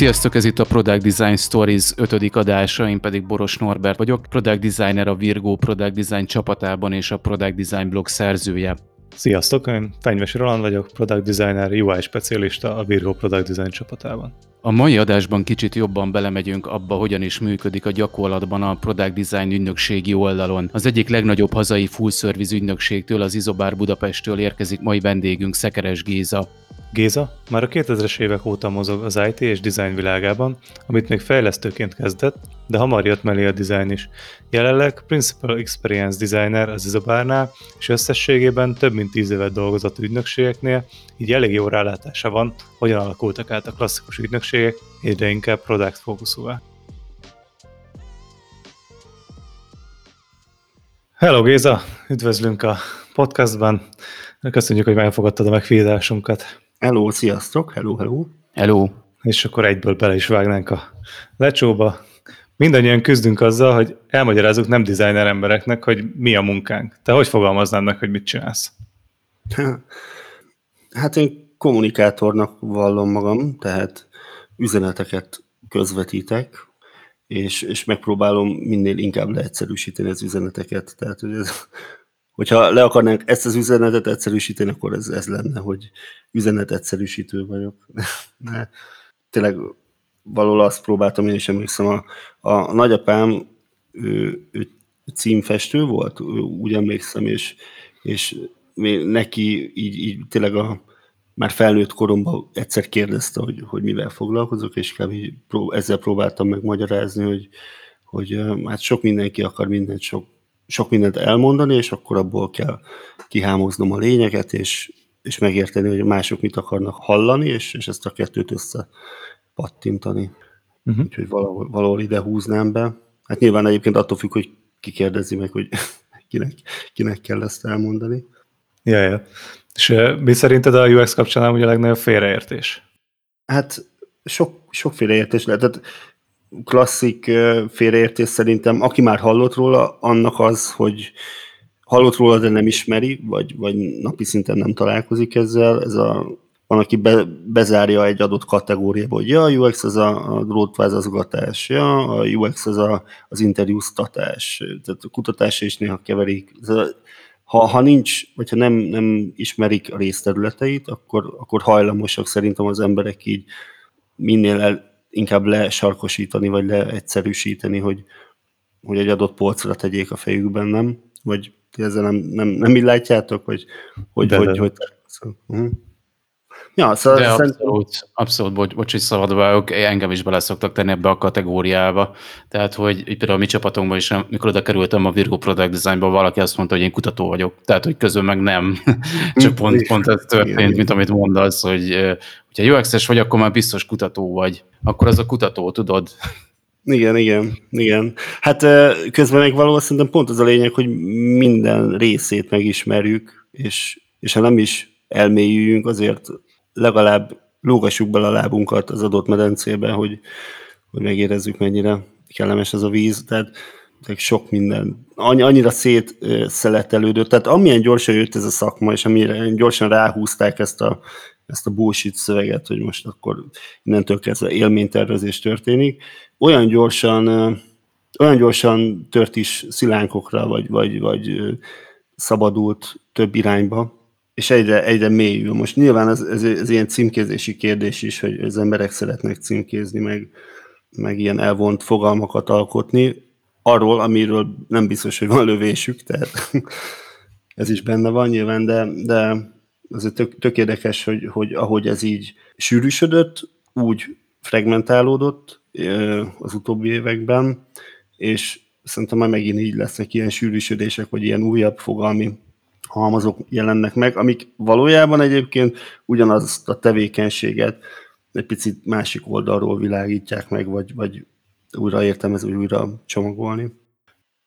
Sziasztok, ez itt a Product Design Stories ötödik adása, én pedig Boros Norbert vagyok, Product Designer a Virgo Product Design csapatában és a Product Design blog szerzője. Sziasztok, én Fenyves Roland vagyok, Product Designer, UI specialista a Virgo Product Design csapatában. A mai adásban kicsit jobban belemegyünk abba, hogyan is működik a gyakorlatban a Product Design ügynökségi oldalon. Az egyik legnagyobb hazai full service ügynökségtől, az Izobár Budapesttől érkezik mai vendégünk Szekeres Géza. Géza már a 2000-es évek óta mozog az IT és design világában, amit még fejlesztőként kezdett, de hamar jött mellé a design is. Jelenleg Principal Experience Designer az Izobárnál, és összességében több mint 10 évet dolgozott ügynökségeknél, így elég jó rálátása van, hogyan alakultak át a klasszikus ügynökségek, egyre inkább product fókuszúvá. Hello Géza, üdvözlünk a podcastban. Köszönjük, hogy megfogadtad a meghívásunkat. Hello, sziasztok, hello, hello. Hello. És akkor egyből bele is vágnánk a lecsóba. Mindannyian küzdünk azzal, hogy elmagyarázzuk nem designer embereknek, hogy mi a munkánk. Te hogy fogalmaznál meg, hogy mit csinálsz? Hát én kommunikátornak vallom magam, tehát üzeneteket közvetítek, és, és megpróbálom minél inkább leegyszerűsíteni az üzeneteket. Tehát, hogy ez, hogyha le akarnánk ezt az üzenetet egyszerűsíteni, akkor ez, ez lenne, hogy üzenet egyszerűsítő vagyok. Ne, tényleg valahol azt próbáltam, én is emlékszem, a, a nagyapám ő, ő címfestő volt, úgy emlékszem, és, és neki így, így tényleg a, már felnőtt koromban egyszer kérdezte, hogy, hogy mivel foglalkozok, és kb. ezzel próbáltam megmagyarázni, hogy, hogy hát sok mindenki akar mindent, sok, sok mindent elmondani, és akkor abból kell kihámoznom a lényeget, és, és megérteni, hogy mások mit akarnak hallani, és, és ezt a kettőt össze pattintani. Uh-huh. Úgyhogy valahol, valahol ide húznám be. Hát nyilván egyébként attól függ, hogy ki kérdezi meg, hogy kinek, kinek kell ezt elmondani. Ja, ja. És mi szerinted a UX kapcsán ugye a legnagyobb félreértés? Hát sok, sok félreértés lehet. Tehát klasszik félreértés szerintem, aki már hallott róla, annak az, hogy hallott róla, de nem ismeri, vagy, vagy napi szinten nem találkozik ezzel. Ez a, van, aki be, bezárja egy adott kategóriába, hogy ja, a UX az a, a drótvázazgatás, ja, a UX az a, az interjúztatás, tehát a kutatás is néha keverik. Ha, ha nincs, vagy ha nem, nem ismerik a részterületeit, akkor, akkor hajlamosak szerintem az emberek így minél el, inkább lesarkosítani, vagy leegyszerűsíteni, hogy, hogy egy adott polcra tegyék a fejükben, nem? Vagy ti ezzel nem, nem, nem így látjátok, hogy hogy, de, hogy, de. hogy, hogy uh-huh. Ja, szóval De szerint... abszolút, abszolút bocs, bocs, hogy szabad vagyok, engem is bele szoktak tenni ebbe a kategóriába. Tehát, hogy például a mi csapatunkban is, amikor oda kerültem a Virgo Product Designba, valaki azt mondta, hogy én kutató vagyok. Tehát, hogy közben meg nem. Csak pont, pont ez történt, mint amit mondasz, hogy hogyha UX-es vagy, akkor már biztos kutató vagy. Akkor az a kutató, tudod? Igen, igen, igen. Hát közben meg valóban szerintem pont az a lényeg, hogy minden részét megismerjük, és, és ha nem is elmélyüljünk, azért legalább lógassuk bele a lábunkat az adott medencébe, hogy, hogy megérezzük, mennyire kellemes ez a víz. Tehát, sok minden, annyira szétszeletelődött, tehát amilyen gyorsan jött ez a szakma, és amilyen gyorsan ráhúzták ezt a, ezt a bullshit szöveget, hogy most akkor innentől kezdve élménytervezés történik, olyan gyorsan, olyan gyorsan tört is szilánkokra, vagy, vagy, vagy szabadult több irányba, és egyre, egyre mélyül. Most nyilván ez, ez, ez ilyen címkézési kérdés is, hogy az emberek szeretnek címkézni, meg, meg ilyen elvont fogalmakat alkotni, arról, amiről nem biztos, hogy van lövésük, tehát ez is benne van nyilván, de, de azért tök, tök érdekes, hogy, hogy ahogy ez így sűrűsödött, úgy fragmentálódott az utóbbi években, és szerintem már megint így lesznek ilyen sűrűsödések, vagy ilyen újabb fogalmi halmazok jelennek meg, amik valójában egyébként ugyanazt a tevékenységet egy picit másik oldalról világítják meg, vagy, vagy újra értelmezni, újra csomagolni.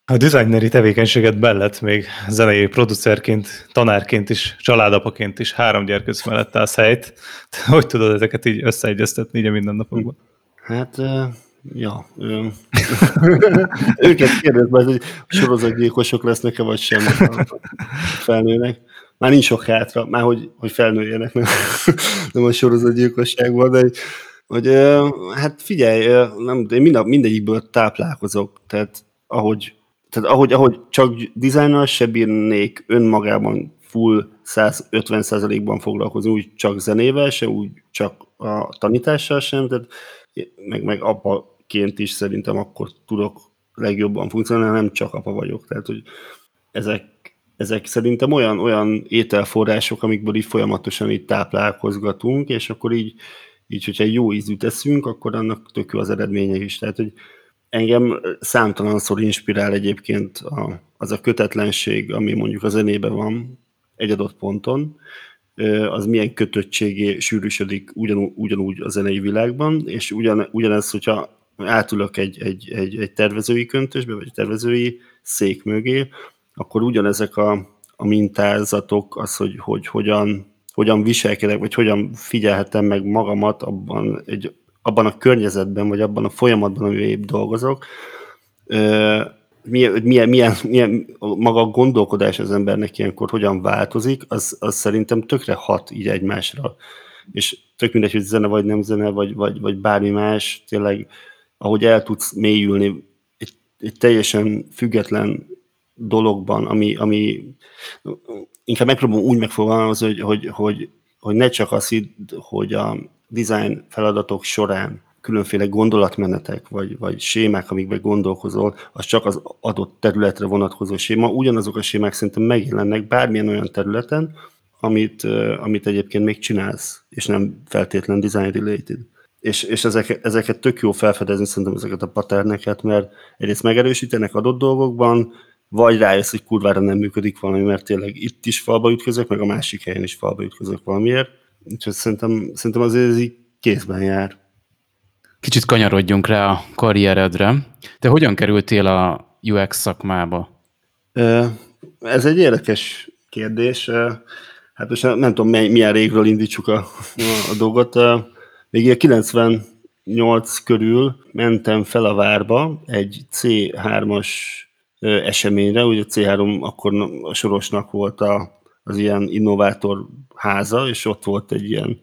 A designeri tevékenységet bellett még zenei producerként, tanárként is, családapaként is három gyerkőc mellett állsz helyt. Hogy tudod ezeket így összeegyeztetni így a mindennapokban? Hát Ja. Őket kérdez majd, hogy sorozatgyilkosok lesznek-e, vagy sem felnőnek. Már nincs sok hátra, már hogy, hogy felnőjenek, nem, nem a sorozatgyilkosságban, de hogy hát figyelj, nem, én mind, mindegyikből táplálkozok, tehát ahogy, tehát ahogy, ahogy csak dizájnnal se bírnék önmagában full 150%-ban foglalkozni, úgy csak zenével se, úgy csak a tanítással sem, tehát meg, meg apaként is szerintem akkor tudok legjobban funkcionálni, nem csak apa vagyok. Tehát, hogy ezek, ezek szerintem olyan, olyan ételforrások, amikből így folyamatosan így táplálkozgatunk, és akkor így, így hogyha egy jó ízűt teszünk, akkor annak tök jó az eredménye is. Tehát, hogy engem számtalanszor inspirál egyébként a, az a kötetlenség, ami mondjuk a zenében van egy adott ponton, az milyen kötöttségé sűrűsödik ugyanúgy, ugyanúgy a zenei világban, és ugyan, ugyanez, hogyha átülök egy, egy, egy, egy tervezői köntösbe, vagy tervezői szék mögé, akkor ugyanezek a, a mintázatok, az, hogy, hogy hogyan, hogyan viselkedek, vagy hogyan figyelhetem meg magamat abban, egy, abban a környezetben, vagy abban a folyamatban, amivel épp dolgozok, milyen, milyen, milyen, milyen maga a gondolkodás az embernek ilyenkor hogyan változik, az, az szerintem tökre hat így egymásra. És tök mindegy, hogy zene vagy nem zene, vagy, vagy, vagy bármi más, tényleg ahogy el tudsz mélyülni egy, egy teljesen független dologban, ami, ami inkább megpróbálom úgy megfogalmazni, hogy, hogy, hogy, hogy ne csak hidd, hogy a design feladatok során különféle gondolatmenetek, vagy, vagy sémák, amikben gondolkozol, az csak az adott területre vonatkozó séma. Ugyanazok a sémák szerintem megjelennek bármilyen olyan területen, amit, amit egyébként még csinálsz, és nem feltétlen design related és, és ezek, ezeket tök jó felfedezni szerintem ezeket a paterneket, mert egyrészt megerősítenek adott dolgokban, vagy rájössz, hogy kurvára nem működik valami, mert tényleg itt is falba ütközök, meg a másik helyen is falba ütközök valamiért. Úgyhogy szerintem, szerintem azért ez így kézben jár. Kicsit kanyarodjunk rá a karrieredre. Te hogyan kerültél a UX szakmába? Ez egy érdekes kérdés. Hát most nem tudom, milyen régről indítsuk a, a dolgot. Ilyen 98 körül mentem fel a várba egy C3-as eseményre, ugye a C3 akkor a Sorosnak volt a, az ilyen innovátor háza, és ott volt egy ilyen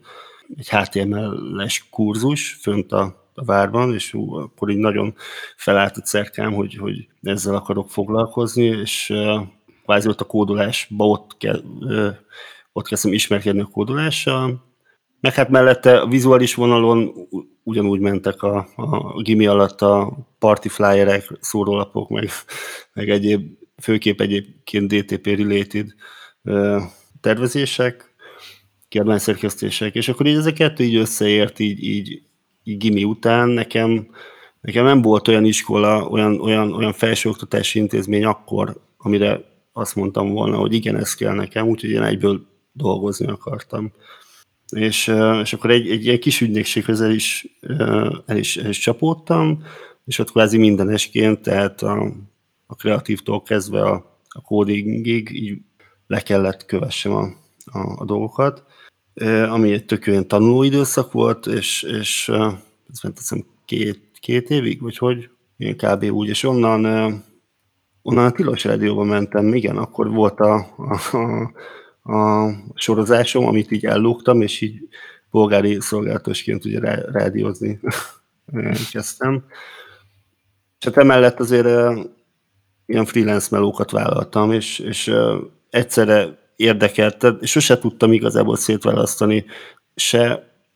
egy HTML-es kurzus fönt a, a várban, és ú, akkor így nagyon felállt a cerkám, hogy, hogy ezzel akarok foglalkozni, és uh, kvázi ott a kódolásba ott, kell, uh, ott kezdtem ismerkedni a kódolással, meg hát mellette a vizuális vonalon ugyanúgy mentek a, a gimi alatt a party flyerek, szórólapok, meg, meg egyéb, főképp egyébként DTP related tervezések, kiadványszerkesztések, és akkor így ez a kettő így összeért, így, így, így gimi után. Nekem, nekem nem volt olyan iskola, olyan, olyan, olyan felsőoktatási intézmény akkor, amire azt mondtam volna, hogy igen, ez kell nekem, úgyhogy én egyből dolgozni akartam és, és akkor egy, egy ilyen kis ügynökséghez el is, el is, el is csapódtam, és ott kvázi mindenesként, tehát a, a kreatívtól kezdve a, a codingig így le kellett kövessem a, a, a dolgokat, ami egy tök olyan tanuló időszak volt, és, és ez ment azt két, két évig, vagy hogy, én kb. úgy, és onnan, onnan a Tilos Rádióban mentem, igen, akkor volt a, a, a a sorozásom, amit így ellógtam, és így polgári szolgálatosként ugye rádiózni kezdtem. És hát emellett azért ilyen freelance melókat vállaltam, és, és egyszerre érdekelt, és sose tudtam igazából szétválasztani se,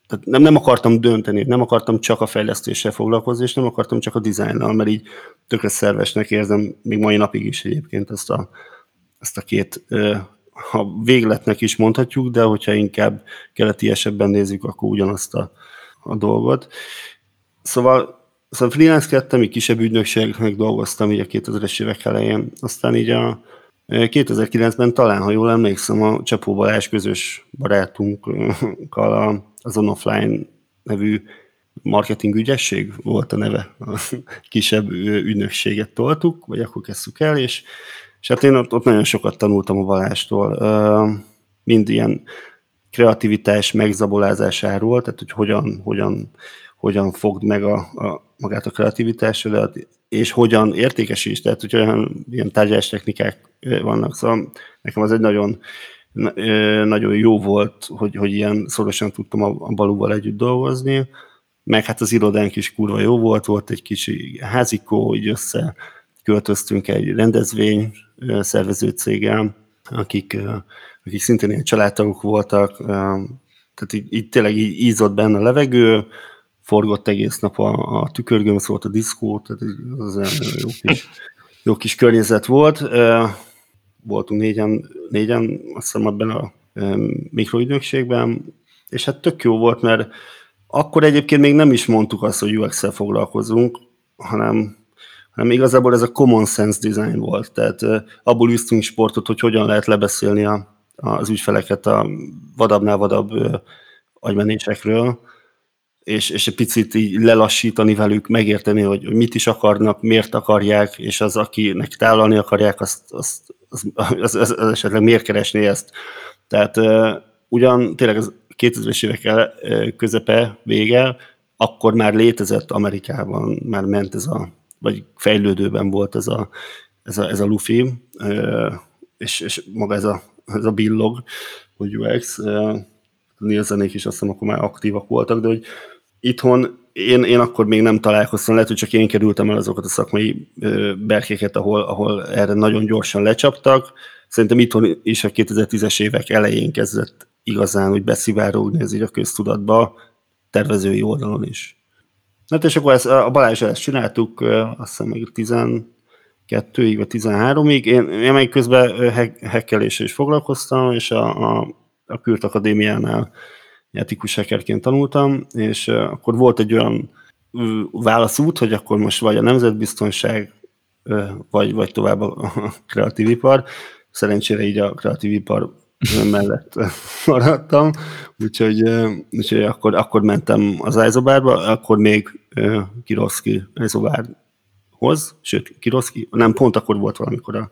tehát nem, nem akartam dönteni, nem akartam csak a fejlesztéssel foglalkozni, és nem akartam csak a dizájnnal, mert így tökre szervesnek érzem, még mai napig is egyébként ezt a, ezt a két ha végletnek is mondhatjuk, de hogyha inkább keletiesebben nézzük, akkor ugyanazt a, a dolgot. Szóval, szóval freelance-kedtem, így kisebb ügynökségeknek dolgoztam így a 2000-es évek elején, aztán így a 2009-ben talán, ha jól emlékszem, a Csapó Balázs közös barátunkkal az On Offline nevű marketing ügyesség volt a neve, a kisebb ügynökséget toltuk, vagy akkor kezdtük el, és és hát én ott, ott nagyon sokat tanultam a Balástól, mind ilyen kreativitás megzabolázásáról, tehát hogy hogyan, hogyan, hogyan fogd meg a, a, magát a kreativitásodat, és hogyan értékesíts, tehát hogy olyan ilyen tárgyalás technikák vannak. Szóval nekem az egy nagyon, nagyon jó volt, hogy, hogy ilyen szorosan tudtam a, a Balúval együtt dolgozni, meg hát az irodánk is kurva jó volt, volt egy kicsi házikó, így össze költöztünk egy rendezvény szervező céggel, akik, akik szintén ilyen családtagok voltak, tehát így, így tényleg így ízott benne a levegő, forgott egész nap a, a tükörgömb, volt a diszkó, tehát az jó kis, jó kis környezet volt. Voltunk négyen, négyen azt hiszem ebben a mikroügynökségben, és hát tök jó volt, mert akkor egyébként még nem is mondtuk azt, hogy UX-szel foglalkozunk, hanem, hanem igazából ez a common sense design volt. Tehát abból üztünk sportot, hogy hogyan lehet lebeszélni a, az ügyfeleket a vadabbnál vadabb agymenésekről, és, és egy picit így lelassítani velük, megérteni, hogy, mit is akarnak, miért akarják, és az, akinek tálalni akarják, azt, azt, az, az, az, az esetleg miért keresné ezt. Tehát ugyan tényleg az 2000-es évek közepe, vége, akkor már létezett Amerikában, már ment ez a, vagy fejlődőben volt ez a, ez a, ez a Luffy, és, és maga ez a, ez a billog, hogy UX, Nielsenék is azt hiszem akkor már aktívak voltak, de hogy itthon én, én akkor még nem találkoztam, lehet, hogy csak én kerültem el azokat a szakmai berkéket, ahol, ahol erre nagyon gyorsan lecsaptak. Szerintem itthon is a 2010-es évek elején kezdett igazán úgy beszivárogni ez így a köztudatba, tervezői oldalon is. Hát és akkor ezt, a Balázs ezt csináltuk, azt hiszem még 12-ig vagy 13-ig. Én, én meg közben hekkeléssel is foglalkoztam, és a, a, a Kürt Akadémiánál etikus hackerként tanultam, és akkor volt egy olyan válaszút, hogy akkor most vagy a nemzetbiztonság, vagy, vagy tovább a kreatív ipar. Szerencsére így a kreatív ipar mellett maradtam, úgyhogy, úgyhogy akkor, akkor mentem az Ájzobárba, akkor még Kiroszki Ájzobárhoz, sőt, Kiroszki, nem, pont akkor volt valamikor a,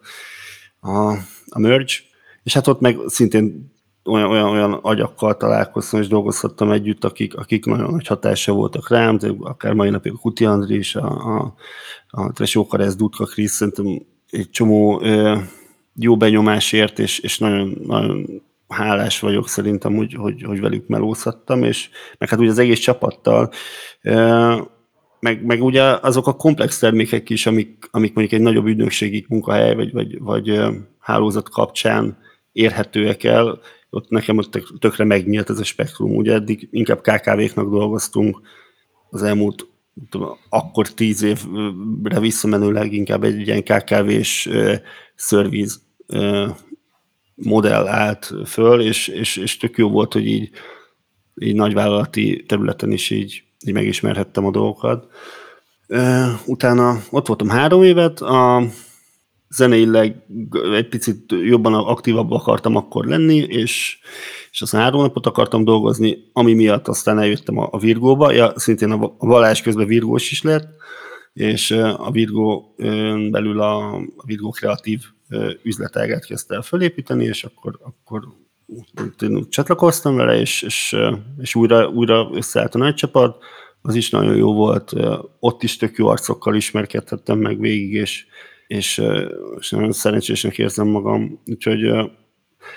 a, a merge, és hát ott meg szintén olyan, olyan, olyan agyakkal találkoztam, és dolgozhattam együtt, akik, akik nagyon nagy hatása voltak rám, de akár mai napig a Kuti Andrés, a, a, a Tresó Karesz, Dudka Krisz, szerintem egy csomó ö, jó benyomásért, és, és nagyon, nagyon hálás vagyok szerintem, hogy, hogy, hogy velük melózhattam, és meg hát ugye az egész csapattal, meg, meg ugye azok a komplex termékek is, amik, amik mondjuk egy nagyobb ügynökségi munkahely, vagy, vagy, vagy hálózat kapcsán érhetőek el, ott nekem ott tökre megnyílt ez a spektrum. Ugye eddig inkább KKV-knak dolgoztunk, az elmúlt tudom, akkor tíz évre visszamenőleg inkább egy ilyen KKV-s szerviz modell állt föl, és, és, és tök jó volt, hogy így, így nagyvállalati területen is így, így megismerhettem a dolgokat. Utána ott voltam három évet, a zeneileg egy picit jobban aktívabb akartam akkor lenni, és, és aztán három napot akartam dolgozni, ami miatt aztán eljöttem a, a Virgóba, ja, szintén a, a Balázs közben Virgós is lett, és a Virgó belül a, a Virgó kreatív üzletágát kezdte el fölépíteni, és akkor, akkor csatlakoztam vele, és, és, és újra, újra összeállt a nagy csapat, az is nagyon jó volt, ott is tök jó arcokkal ismerkedhettem meg végig, és, és, és nagyon szerencsésnek érzem magam. Úgyhogy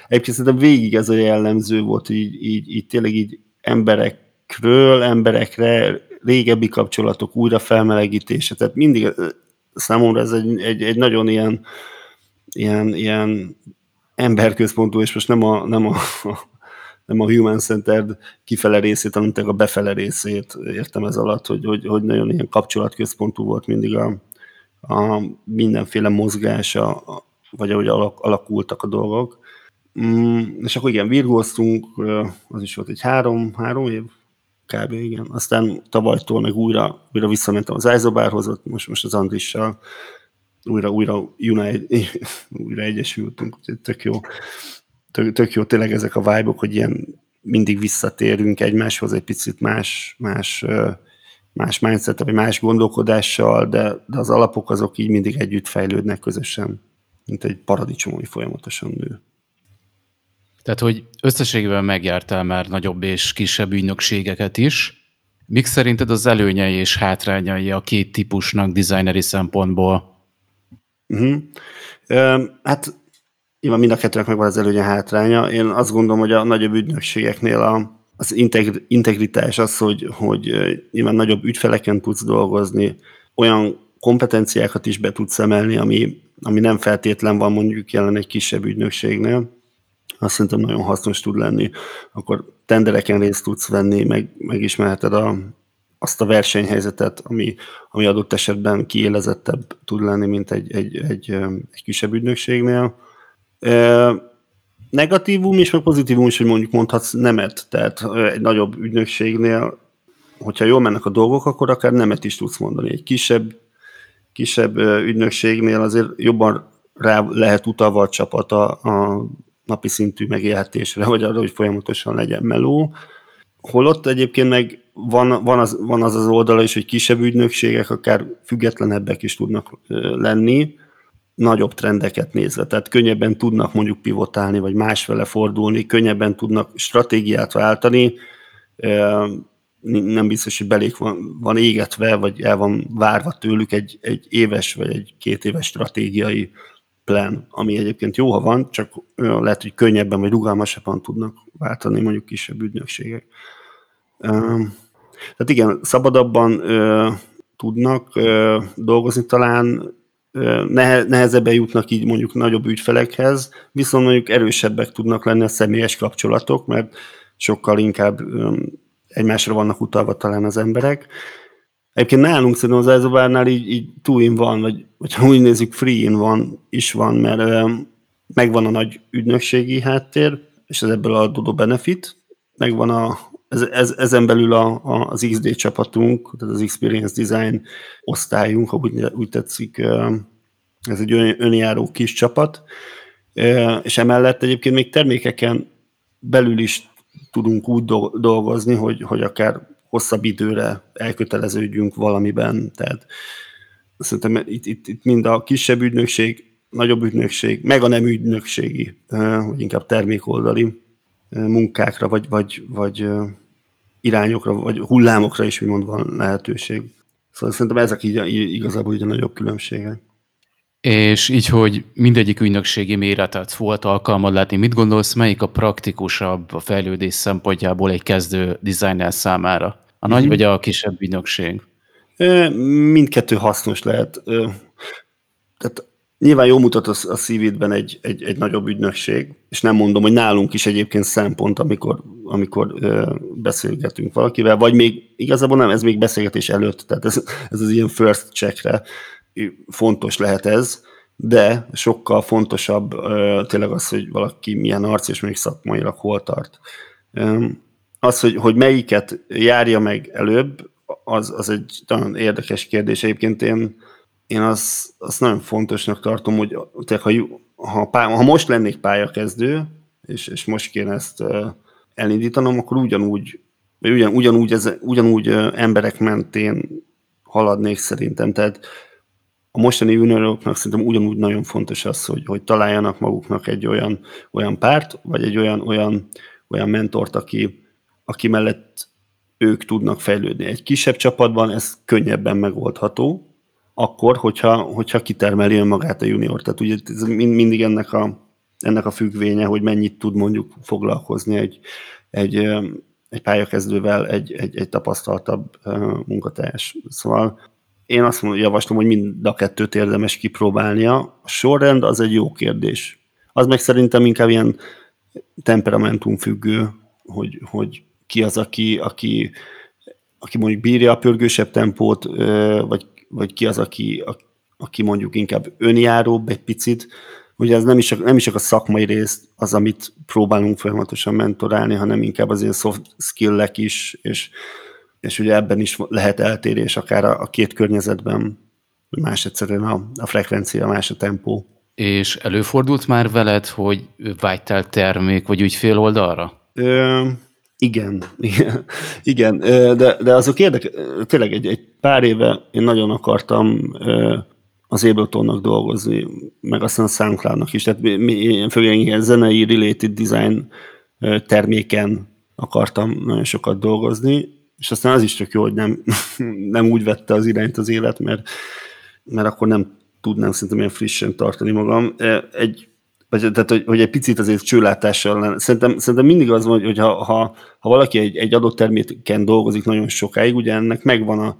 egyébként szerintem végig ez a jellemző volt, így, így, így tényleg így emberekről, emberekre, régebbi kapcsolatok újra felmelegítése, tehát mindig számomra ez egy, egy, egy nagyon ilyen, ilyen, ilyen emberközpontú, és most nem a, nem a, nem a human-centered kifele részét, hanem a befele részét értem ez alatt, hogy, hogy, hogy nagyon ilyen kapcsolatközpontú volt mindig a, a mindenféle mozgása, vagy ahogy alakultak a dolgok. Mm, és akkor igen, virgóztunk, az is volt egy három, három év, kb. igen. Aztán tavalytól meg újra, újra visszamentem az Ájzobárhoz, most, most az Andrissal újra, újra, United, újra egyesültünk, tök jó. Tök, tök jó tényleg ezek a vibe hogy ilyen mindig visszatérünk egymáshoz egy picit más, más más mindset vagy más gondolkodással, de, de az alapok azok így mindig együtt fejlődnek közösen, mint egy paradicsom, ami folyamatosan nő. Tehát, hogy összességében megjártál már nagyobb és kisebb ügynökségeket is. Mik szerinted az előnyei és hátrányai a két típusnak designeri szempontból? Uh-huh. hát nyilván mind a kettőnek megvan az előnye hátránya. Én azt gondolom, hogy a nagyobb ügynökségeknél a, az integritás az, hogy, hogy nyilván nagyobb ügyfeleken tudsz dolgozni, olyan kompetenciákat is be tudsz emelni, ami, ami nem feltétlen van mondjuk jelen egy kisebb ügynökségnél, azt szerintem nagyon hasznos tud lenni. Akkor tendereken részt tudsz venni, meg, megismerheted a, azt a versenyhelyzetet, ami, ami adott esetben kiélezettebb tud lenni, mint egy, egy, egy, egy kisebb ügynökségnél. E, negatívum és meg pozitívum is, hogy mondjuk mondhatsz nemet, tehát egy nagyobb ügynökségnél, hogyha jól mennek a dolgok, akkor akár nemet is tudsz mondani. Egy kisebb, kisebb ügynökségnél azért jobban rá lehet utalva a csapat a, a napi szintű megélhetésre, vagy arra, hogy folyamatosan legyen meló. Holott egyébként meg van, van, az, van az az oldala is, hogy kisebb ügynökségek akár függetlenebbek is tudnak lenni, nagyobb trendeket nézve, tehát könnyebben tudnak mondjuk pivotálni, vagy másfele fordulni, könnyebben tudnak stratégiát váltani, nem biztos, hogy belék van, van égetve, vagy el van várva tőlük egy, egy éves, vagy egy két éves stratégiai plan, ami egyébként jó, ha van, csak lehet, hogy könnyebben vagy rugalmasabban tudnak váltani mondjuk kisebb ügynökségek. Tehát igen, szabadabban tudnak dolgozni talán, nehezebben jutnak így mondjuk nagyobb ügyfelekhez, viszont mondjuk erősebbek tudnak lenni a személyes kapcsolatok, mert sokkal inkább egymásra vannak utalva talán az emberek. Egyébként nálunk szerintem az Elzobárnál így, így two in van, vagy, vagy ha úgy nézzük, free van, is van, mert ö, megvan a nagy ügynökségi háttér, és ez ebből adódó benefit, megvan a, ez, ez, ezen belül a, a, az XD csapatunk, tehát az Experience Design osztályunk, ha úgy, úgy tetszik, ez egy önjáró kis csapat, és emellett egyébként még termékeken belül is tudunk úgy dolgozni, hogy, hogy akár hosszabb időre elköteleződjünk valamiben. Tehát szerintem itt, itt, itt mind a kisebb ügynökség, nagyobb ügynökség, meg a nem ügynökségi, vagy inkább termékoldali munkákra, vagy, vagy, vagy irányokra, vagy hullámokra is úgymond van lehetőség. Szóval szerintem ezek így, igazából így a nagyobb különbségek. És így, hogy mindegyik ügynökségi méretet volt alkalmad látni, mit gondolsz, melyik a praktikusabb a fejlődés szempontjából egy kezdő designer számára? A nagy mm-hmm. vagy a kisebb ügynökség? Mindkettő hasznos lehet. Tehát nyilván jó mutat a szívidben egy, egy, egy nagyobb ügynökség, és nem mondom, hogy nálunk is egyébként szempont, amikor, amikor beszélgetünk valakivel, vagy még igazából nem, ez még beszélgetés előtt, tehát ez, ez az ilyen first checkre fontos lehet ez, de sokkal fontosabb tényleg az, hogy valaki milyen arc, és még szakmailag hol tart az, hogy, hogy melyiket járja meg előbb, az, az egy nagyon érdekes kérdés. Egyébként én, én azt, azt nagyon fontosnak tartom, hogy ha, ha, ha most lennék pályakezdő, és, és most kéne ezt elindítanom, akkor ugyanúgy, vagy ugyan, ugyanúgy, ez, ugyanúgy emberek mentén haladnék szerintem. Tehát a mostani junioroknak szerintem ugyanúgy nagyon fontos az, hogy, hogy találjanak maguknak egy olyan, olyan párt, vagy egy olyan, olyan, olyan mentort, aki, aki mellett ők tudnak fejlődni. Egy kisebb csapatban ez könnyebben megoldható, akkor, hogyha, hogyha kitermeli önmagát a junior. Tehát ugye ez mindig ennek a, ennek a függvénye, hogy mennyit tud mondjuk foglalkozni egy, egy, egy pályakezdővel egy, egy, egy tapasztaltabb munkatárs. Szóval én azt javaslom, hogy mind a kettőt érdemes kipróbálnia. A sorrend az egy jó kérdés. Az meg szerintem inkább ilyen temperamentum függő, hogy, hogy ki az, aki, aki, aki mondjuk bírja a pörgősebb tempót, vagy, vagy ki az, aki, aki mondjuk inkább önjáróbb egy picit. Ugye ez nem is, csak, nem is csak a szakmai rész az, amit próbálunk folyamatosan mentorálni, hanem inkább az ilyen soft skill-ek is, és, és ugye ebben is lehet eltérés akár a, a két környezetben, más egyszerűen a, a frekvencia, más a tempó. És előfordult már veled, hogy vágytál termék vagy ügyfél oldalra? Ö, igen, igen, igen, de, de azok érdekes, tényleg egy, egy pár éve én nagyon akartam az Abletonnak dolgozni, meg aztán a soundcloud is, tehát mi, főleg ilyen zenei related design terméken akartam nagyon sokat dolgozni, és aztán az is csak jó, hogy nem, nem úgy vette az irányt az élet, mert, mert akkor nem tudnám szerintem ilyen frissen tartani magam. Egy vagy, tehát, hogy, hogy egy picit azért csőlátással lenne. Szerintem, szerintem mindig az van, hogy ha, ha, ha valaki egy, egy adott terméken dolgozik nagyon sokáig, ugye ennek megvan a,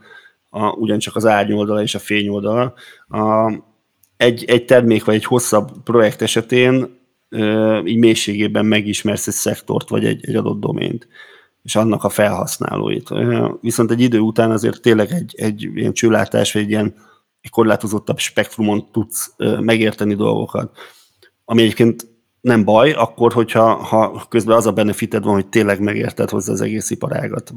a, ugyancsak az árnyoldala és a fényoldala. A, egy, egy termék vagy egy hosszabb projekt esetén e, így mélységében megismersz egy szektort vagy egy, egy adott domént és annak a felhasználóit. Viszont egy idő után azért tényleg egy, egy ilyen csőlátás, vagy egy ilyen egy korlátozottabb spektrumon tudsz megérteni dolgokat. Ami egyébként nem baj, akkor, hogyha ha közben az a benefited van, hogy tényleg megérted hozzá az egész iparágat,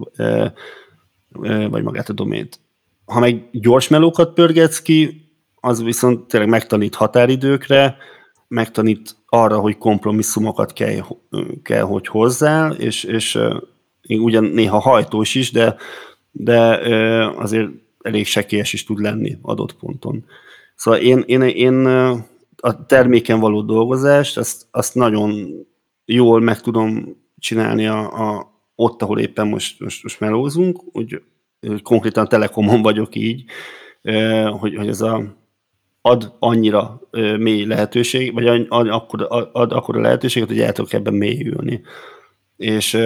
vagy magát a domént. Ha meg gyors melókat pörgetsz ki, az viszont tényleg megtanít határidőkre, megtanít arra, hogy kompromisszumokat kell, kell hogy hozzá, és, és ugyan néha hajtós is, de, de azért elég sekélyes is tud lenni adott ponton. Szóval én, én, én a terméken való dolgozást, azt, azt nagyon jól meg tudom csinálni a, a, ott, ahol éppen most, most, most melózunk, hogy konkrétan Telekomon vagyok így, hogy, hogy ez a ad annyira mély lehetőség, vagy ad akkor a lehetőséget, hogy el tudok ebben mélyülni. És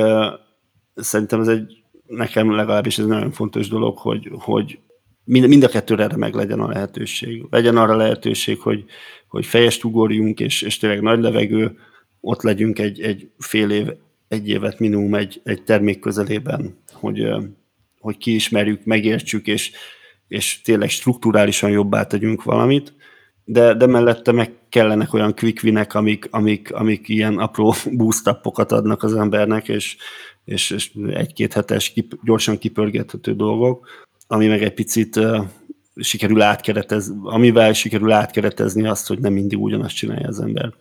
szerintem ez egy, nekem legalábbis ez nagyon fontos dolog, hogy, hogy mind, mind a kettőre erre meg legyen a lehetőség. Legyen arra lehetőség, hogy, hogy fejest ugorjunk, és, és tényleg nagy levegő, ott legyünk egy, egy fél év, egy évet minimum egy, egy termék közelében, hogy, hogy kiismerjük, megértsük, és, és tényleg strukturálisan jobbá tegyünk valamit, de, de mellette meg kellenek olyan quick winek, amik, amik, amik ilyen apró boost adnak az embernek, és, és, és egy-két hetes kip, gyorsan kipörgethető dolgok, ami meg egy picit uh, sikerül átkeretez, amivel sikerül átkeretezni azt, hogy nem mindig ugyanazt csinálja az ember.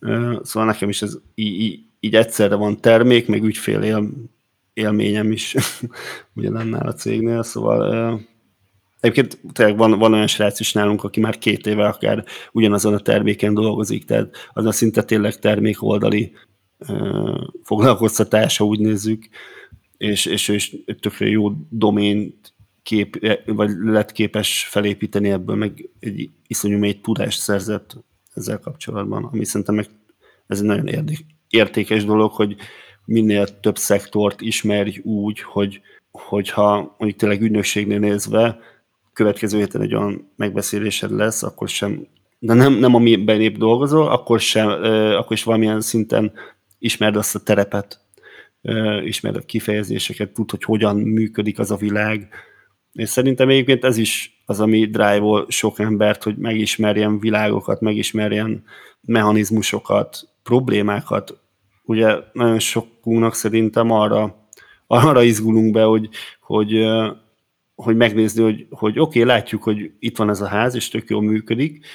Uh, szóval nekem is ez így, így, egyszerre van termék, meg ügyfél él, élményem is ugyanannál a cégnél, szóval uh, Egyébként tényleg van, van olyan srác is nálunk, aki már két éve akár ugyanazon a terméken dolgozik, tehát az a szinte tényleg termék oldali foglalkoztatása, úgy nézzük, és, és ő is tökre jó domént kép, vagy lett képes felépíteni ebből, meg egy iszonyú mély tudást szerzett ezzel kapcsolatban, ami szerintem meg ez egy nagyon értékes dolog, hogy minél több szektort ismerj úgy, hogy, hogyha mondjuk tényleg ügynökségnél nézve következő héten egy olyan megbeszélésed lesz, akkor sem, de nem, nem amiben épp dolgozol, akkor sem, akkor is valamilyen szinten ismerd azt a terepet, ismerd a kifejezéseket, tud, hogy hogyan működik az a világ. És szerintem egyébként ez is az, ami drive sok embert, hogy megismerjen világokat, megismerjen mechanizmusokat, problémákat. Ugye nagyon sokunknak szerintem arra, arra izgulunk be, hogy, hogy, hogy megnézni, hogy, hogy oké, okay, látjuk, hogy itt van ez a ház, és tök jól működik,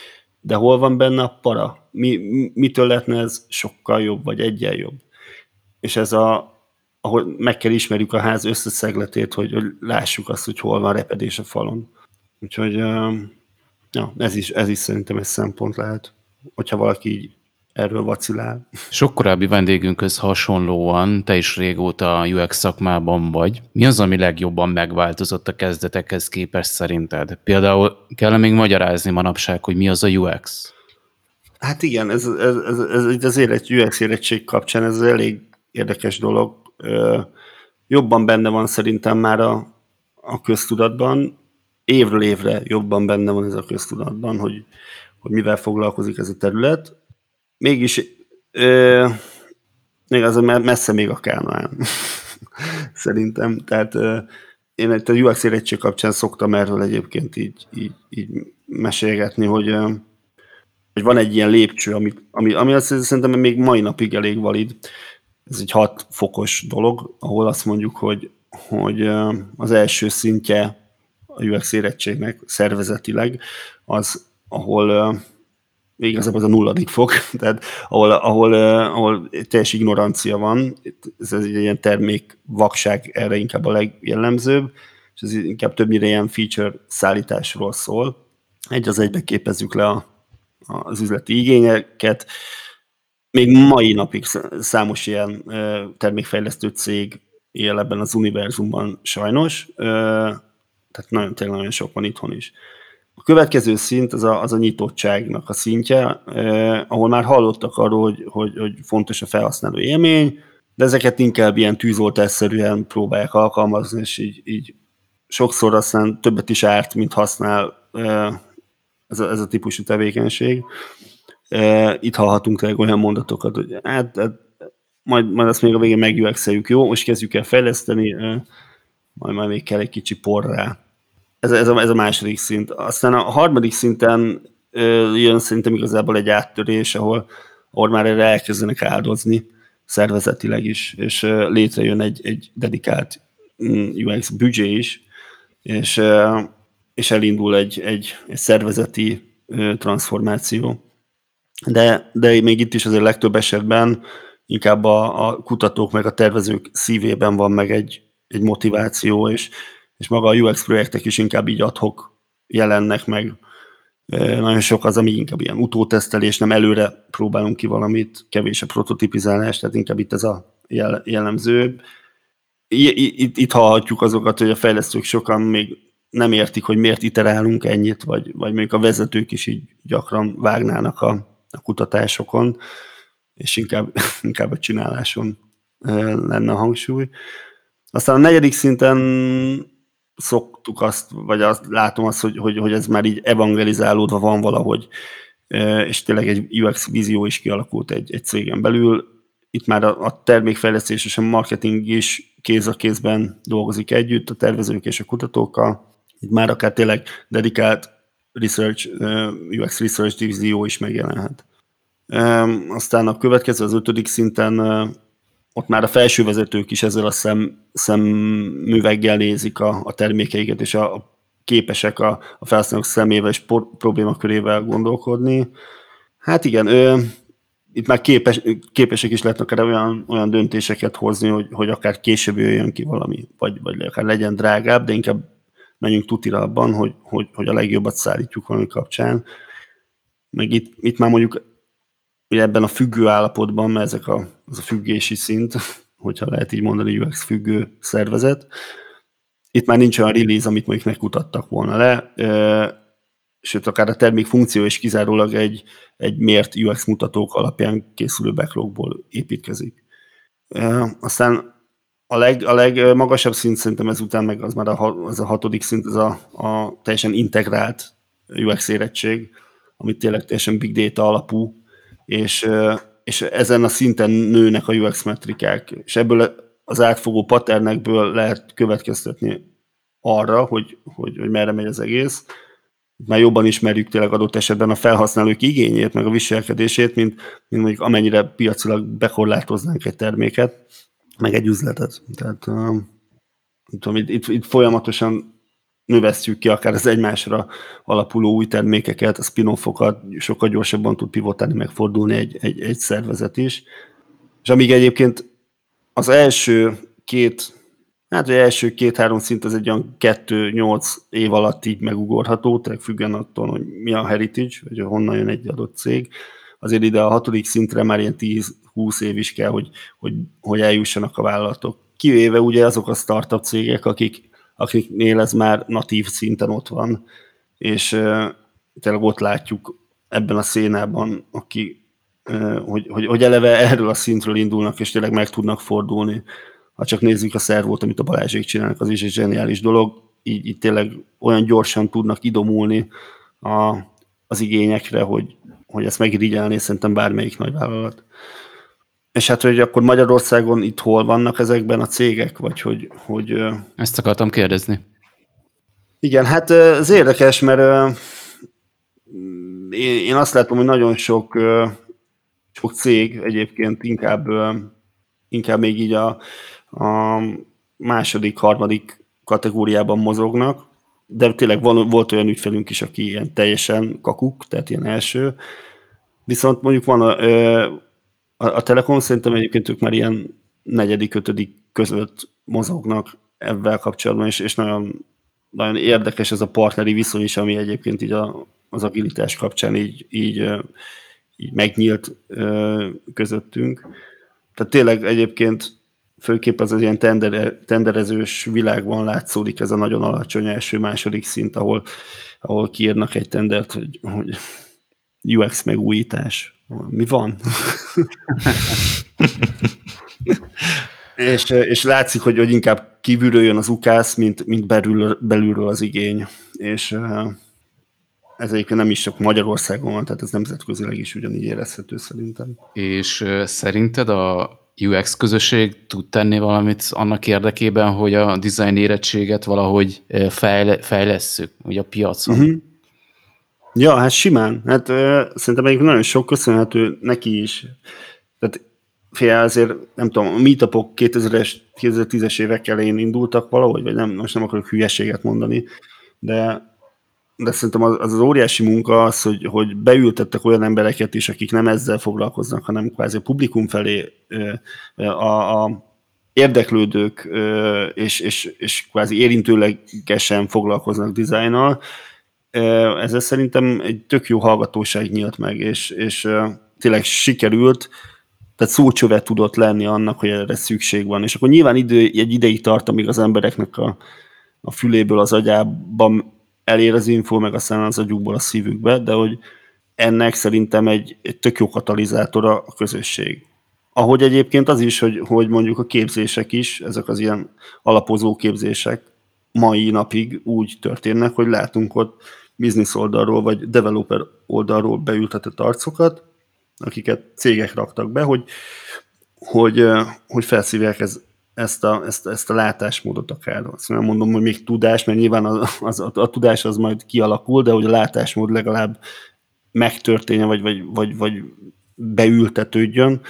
de hol van benne a para? Mi, mitől lehetne ez sokkal jobb, vagy egyen jobb? És ez a, ahol meg kell ismerjük a ház összeszegletét, hogy, hogy lássuk azt, hogy hol van repedés a falon. Úgyhogy ja, ez, is, ez is szerintem egy szempont lehet, hogyha valaki így erről vacilál. Sok korábbi vendégünkhöz hasonlóan te is régóta a UX szakmában vagy. Mi az, ami legjobban megváltozott a kezdetekhez képest szerinted? Például kell még magyarázni manapság, hogy mi az a UX? Hát igen, ez, ez, ez, ez az élet, UX érettség kapcsán ez elég érdekes dolog. Jobban benne van szerintem már a, a köztudatban, évről évre jobban benne van ez a köztudatban, hogy, hogy mivel foglalkozik ez a terület mégis ö, még az messze még a Kánoán. Szerintem. Tehát ö, én a UX érettség kapcsán szoktam erről egyébként így, így, így mesélgetni, hogy, hogy van egy ilyen lépcső, ami, ami, ami azt szerintem még mai napig elég valid. Ez egy hat fokos dolog, ahol azt mondjuk, hogy, hogy az első szintje a UX érettségnek szervezetileg az, ahol igazából az a nulladik fok, tehát ahol, ahol, ahol teljes ignorancia van, ez, egy ilyen termék vakság erre inkább a legjellemzőbb, és ez inkább többnyire ilyen feature szállításról szól. Egy az egybe képezzük le a, az üzleti igényeket. Még mai napig számos ilyen termékfejlesztő cég él ebben az univerzumban sajnos, tehát nagyon, tényleg nagyon sok van itthon is A következő szint az a, az a nyitottságnak a szintje, eh, ahol már hallottak arról, hogy, hogy, hogy fontos a felhasználó élmény, de ezeket inkább ilyen tűzoltásszerűen próbálják alkalmazni, és így, így sokszor aztán többet is árt, mint használ eh, ez a, ez a típusú tevékenység. Itt hallhatunk tényleg olyan mondatokat, hogy hát, hát majd, majd azt még a végén megjuxeljük, jó, most kezdjük el fejleszteni, majd, majd még kell egy kicsi por rá. Ez, ez, a, ez a második szint. Aztán a harmadik szinten jön szerintem igazából egy áttörés, ahol, ahol már erre elkezdenek áldozni szervezetileg is, és létrejön egy, egy dedikált mm, UX büdzsé is, és, és elindul egy, egy, egy szervezeti transformáció. De, de még itt is azért legtöbb esetben inkább a, a kutatók meg a tervezők szívében van meg egy, egy motiváció, és, és maga a UX projektek is inkább így adhok jelennek meg. Nagyon sok az, ami inkább ilyen utótesztelés, nem előre próbálunk ki valamit, kevés a prototipizálás, tehát inkább itt ez a jellemző. Itt, itt hallhatjuk azokat, hogy a fejlesztők sokan még nem értik, hogy miért iterálunk ennyit, vagy, vagy mondjuk a vezetők is így gyakran vágnának a, a kutatásokon, és inkább, inkább a csináláson lenne a hangsúly. Aztán a negyedik szinten szoktuk azt, vagy azt látom azt, hogy, hogy, hogy ez már így evangelizálódva van valahogy, és tényleg egy UX vízió is kialakult egy, egy cégen belül. Itt már a, a termékfejlesztés és a marketing is kéz a kézben dolgozik együtt, a tervezők és a kutatókkal. Itt már akár tényleg dedikált research, UX research divízió is megjelenhet. Aztán a következő, az ötödik szinten ott már a felső vezetők is ezzel a szem, szemüveggel nézik a, a termékeiket, és a, a képesek a, a felhasználók szemével és por, problémakörével gondolkodni. Hát igen, ő, itt már képes, képesek is lehetnek erre olyan, olyan döntéseket hozni, hogy, hogy akár később jöjjön ki valami, vagy, vagy akár legyen drágább, de inkább menjünk tutira abban, hogy, hogy, hogy a legjobbat szállítjuk valami kapcsán. Meg itt, itt már mondjuk ugye ebben a függő állapotban, mert ezek a, az a függési szint, hogyha lehet így mondani, UX függő szervezet, itt már nincs olyan release, amit mondjuk megkutattak volna le, sőt, akár a termék funkció is kizárólag egy, egy mért UX mutatók alapján készülő backlogból építkezik. Aztán a, leg, a legmagasabb szint szerintem ezután meg az már a, az a hatodik szint, az a, a teljesen integrált UX érettség, amit tényleg teljesen big data alapú és, és ezen a szinten nőnek a UX metrikák, és ebből az átfogó paternekből lehet következtetni arra, hogy, hogy, hogy merre megy az egész. Már jobban ismerjük tényleg adott esetben a felhasználók igényét, meg a viselkedését, mint, mint mondjuk amennyire piacilag bekorlátoznánk egy terméket, meg egy üzletet. Tehát tudom, itt, itt, itt folyamatosan növesztjük ki akár az egymásra alapuló új termékeket, a spin-offokat, sokkal gyorsabban tud pivotálni, megfordulni egy, egy, egy szervezet is. És amíg egyébként az első két, hát az első két-három szint az egy olyan kettő-nyolc év alatt így megugorható, tehát függen attól, hogy mi a heritage, vagy honnan jön egy adott cég. Azért ide a hatodik szintre már ilyen 10-20 év is kell, hogy, hogy, hogy eljussanak a vállalatok. Kivéve ugye azok a startup cégek, akik akiknél ez már natív szinten ott van, és tényleg ott látjuk ebben a szénában, aki, hogy, hogy, hogy eleve erről a szintről indulnak, és tényleg meg tudnak fordulni. Ha csak nézzük a szervót, amit a Balázsék csinálnak, az is egy zseniális dolog. Így, így tényleg olyan gyorsan tudnak idomulni a, az igényekre, hogy, hogy ezt megirigyelni szerintem bármelyik nagyvállalat. És hát, hogy akkor Magyarországon itt hol vannak ezekben a cégek, vagy hogy... hogy Ezt akartam kérdezni. Igen, hát ez érdekes, mert én azt látom, hogy nagyon sok, sok cég egyébként inkább, inkább még így a, a második, harmadik kategóriában mozognak, de tényleg van, volt olyan ügyfelünk is, aki ilyen teljesen kakuk, tehát ilyen első, viszont mondjuk van a, a Telekom szerintem egyébként ők már ilyen negyedik, ötödik között mozognak ebben kapcsolatban, és, és nagyon, nagyon érdekes ez a partneri viszony is, ami egyébként így a, az agilitás kapcsán így, így, így megnyílt közöttünk. Tehát tényleg egyébként főképp az az ilyen tender, tenderezős világban látszódik ez a nagyon alacsony első-második szint, ahol, ahol kiírnak egy tendert, hogy, hogy UX megújítás. Mi van? és, és látszik, hogy, hogy inkább kívülről jön az ukász, mint, mint belül, belülről az igény. És ez egyébként nem is csak Magyarországon van, tehát ez nemzetközileg is ugyanígy érezhető szerintem. És szerinted a UX közösség tud tenni valamit annak érdekében, hogy a design érettséget valahogy fejle, fejlesszük, ugye a piacon? Uh-huh. Ja, hát simán. Hát uh, szerintem egyébként nagyon sok köszönhető neki is. Tehát fél azért, nem tudom, a meetupok 2000-es, 2010-es évek elején indultak valahogy, vagy nem, most nem akarok hülyeséget mondani, de de szerintem az, az, az óriási munka az, hogy, hogy beültettek olyan embereket is, akik nem ezzel foglalkoznak, hanem kvázi a publikum felé a, a érdeklődők és, és, és kvázi érintőlegesen foglalkoznak dizájnnal. Ezzel szerintem egy tök jó hallgatóság nyílt meg, és, és tényleg sikerült, tehát szócsövet tudott lenni annak, hogy erre szükség van. És akkor nyilván idő, egy ideig tart, amíg az embereknek a, a füléből, az agyában elér az info, meg aztán az agyukból a szívükbe, de hogy ennek szerintem egy, egy tök jó katalizátora a közösség. Ahogy egyébként az is, hogy, hogy mondjuk a képzések is, ezek az ilyen alapozó képzések mai napig úgy történnek, hogy látunk ott business oldalról vagy developer oldalról beültetett arcokat, akiket cégek raktak be, hogy, hogy, hogy felszívják ez, ezt a, ezt, ezt a látásmódot akár. Azt nem mondom, hogy még tudás, mert nyilván az, az, a, a tudás az majd kialakul, de hogy a látásmód legalább megtörténjen, vagy, vagy, vagy, vagy beültetődjön,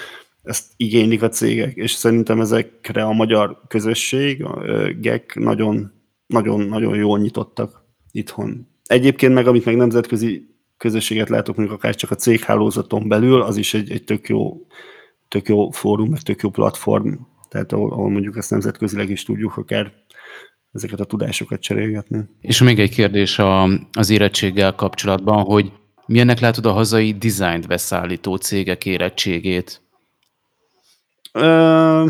ezt igénylik a cégek, és szerintem ezekre a magyar közösség, a GEK nagyon, nagyon, nagyon jól nyitottak itthon. Egyébként meg, amit meg nemzetközi közösséget látok, mondjuk akár csak a céghálózaton belül, az is egy, egy tök, jó, tök jó fórum, meg tök jó platform tehát ahol, ahol mondjuk ezt nemzetközileg is tudjuk akár ezeket a tudásokat cserélgetni. És még egy kérdés a, az érettséggel kapcsolatban, hogy milyennek látod a hazai dizájnt beszállító cégek érettségét? Ö,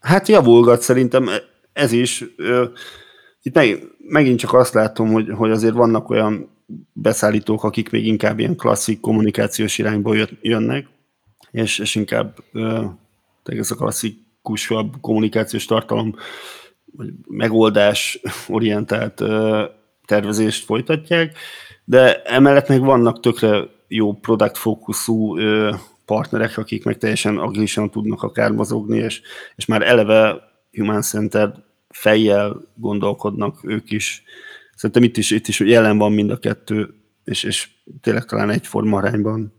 hát javulgat szerintem ez is. Ö, itt meg, megint csak azt látom, hogy, hogy azért vannak olyan beszállítók, akik még inkább ilyen klasszik kommunikációs irányból jönnek, és, és inkább ez a klasszik dinamikusabb kommunikációs tartalom, vagy megoldás orientált tervezést folytatják, de emellett meg vannak tökre jó product fókuszú partnerek, akik meg teljesen agilisan tudnak akár mozogni, és, és már eleve human center fejjel gondolkodnak ők is. Szerintem itt is, itt is jelen van mind a kettő, és, és tényleg talán egyforma arányban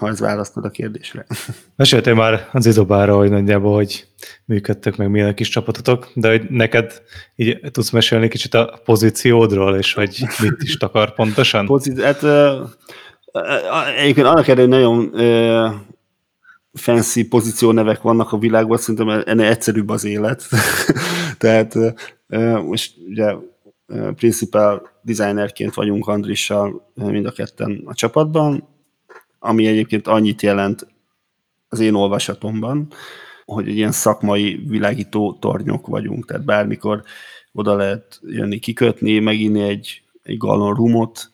ha ez választod a kérdésre. Meséltél már az izobára, hogy nagyjából, hogy működtök, meg milyen kis csapatotok, de hogy neked így tudsz mesélni kicsit a pozíciódról, és hogy mit is takar pontosan? Pozí- hát, egyébként annak erre, nagyon fancy pozíciónevek vannak a világban, szerintem ennél egyszerűbb az élet. Tehát most ugye principal designerként vagyunk Andrissal mind a ketten a csapatban, ami egyébként annyit jelent az én olvasatomban, hogy egy ilyen szakmai világító tornyok vagyunk, tehát bármikor oda lehet jönni, kikötni, meginni egy, egy gallon rumot,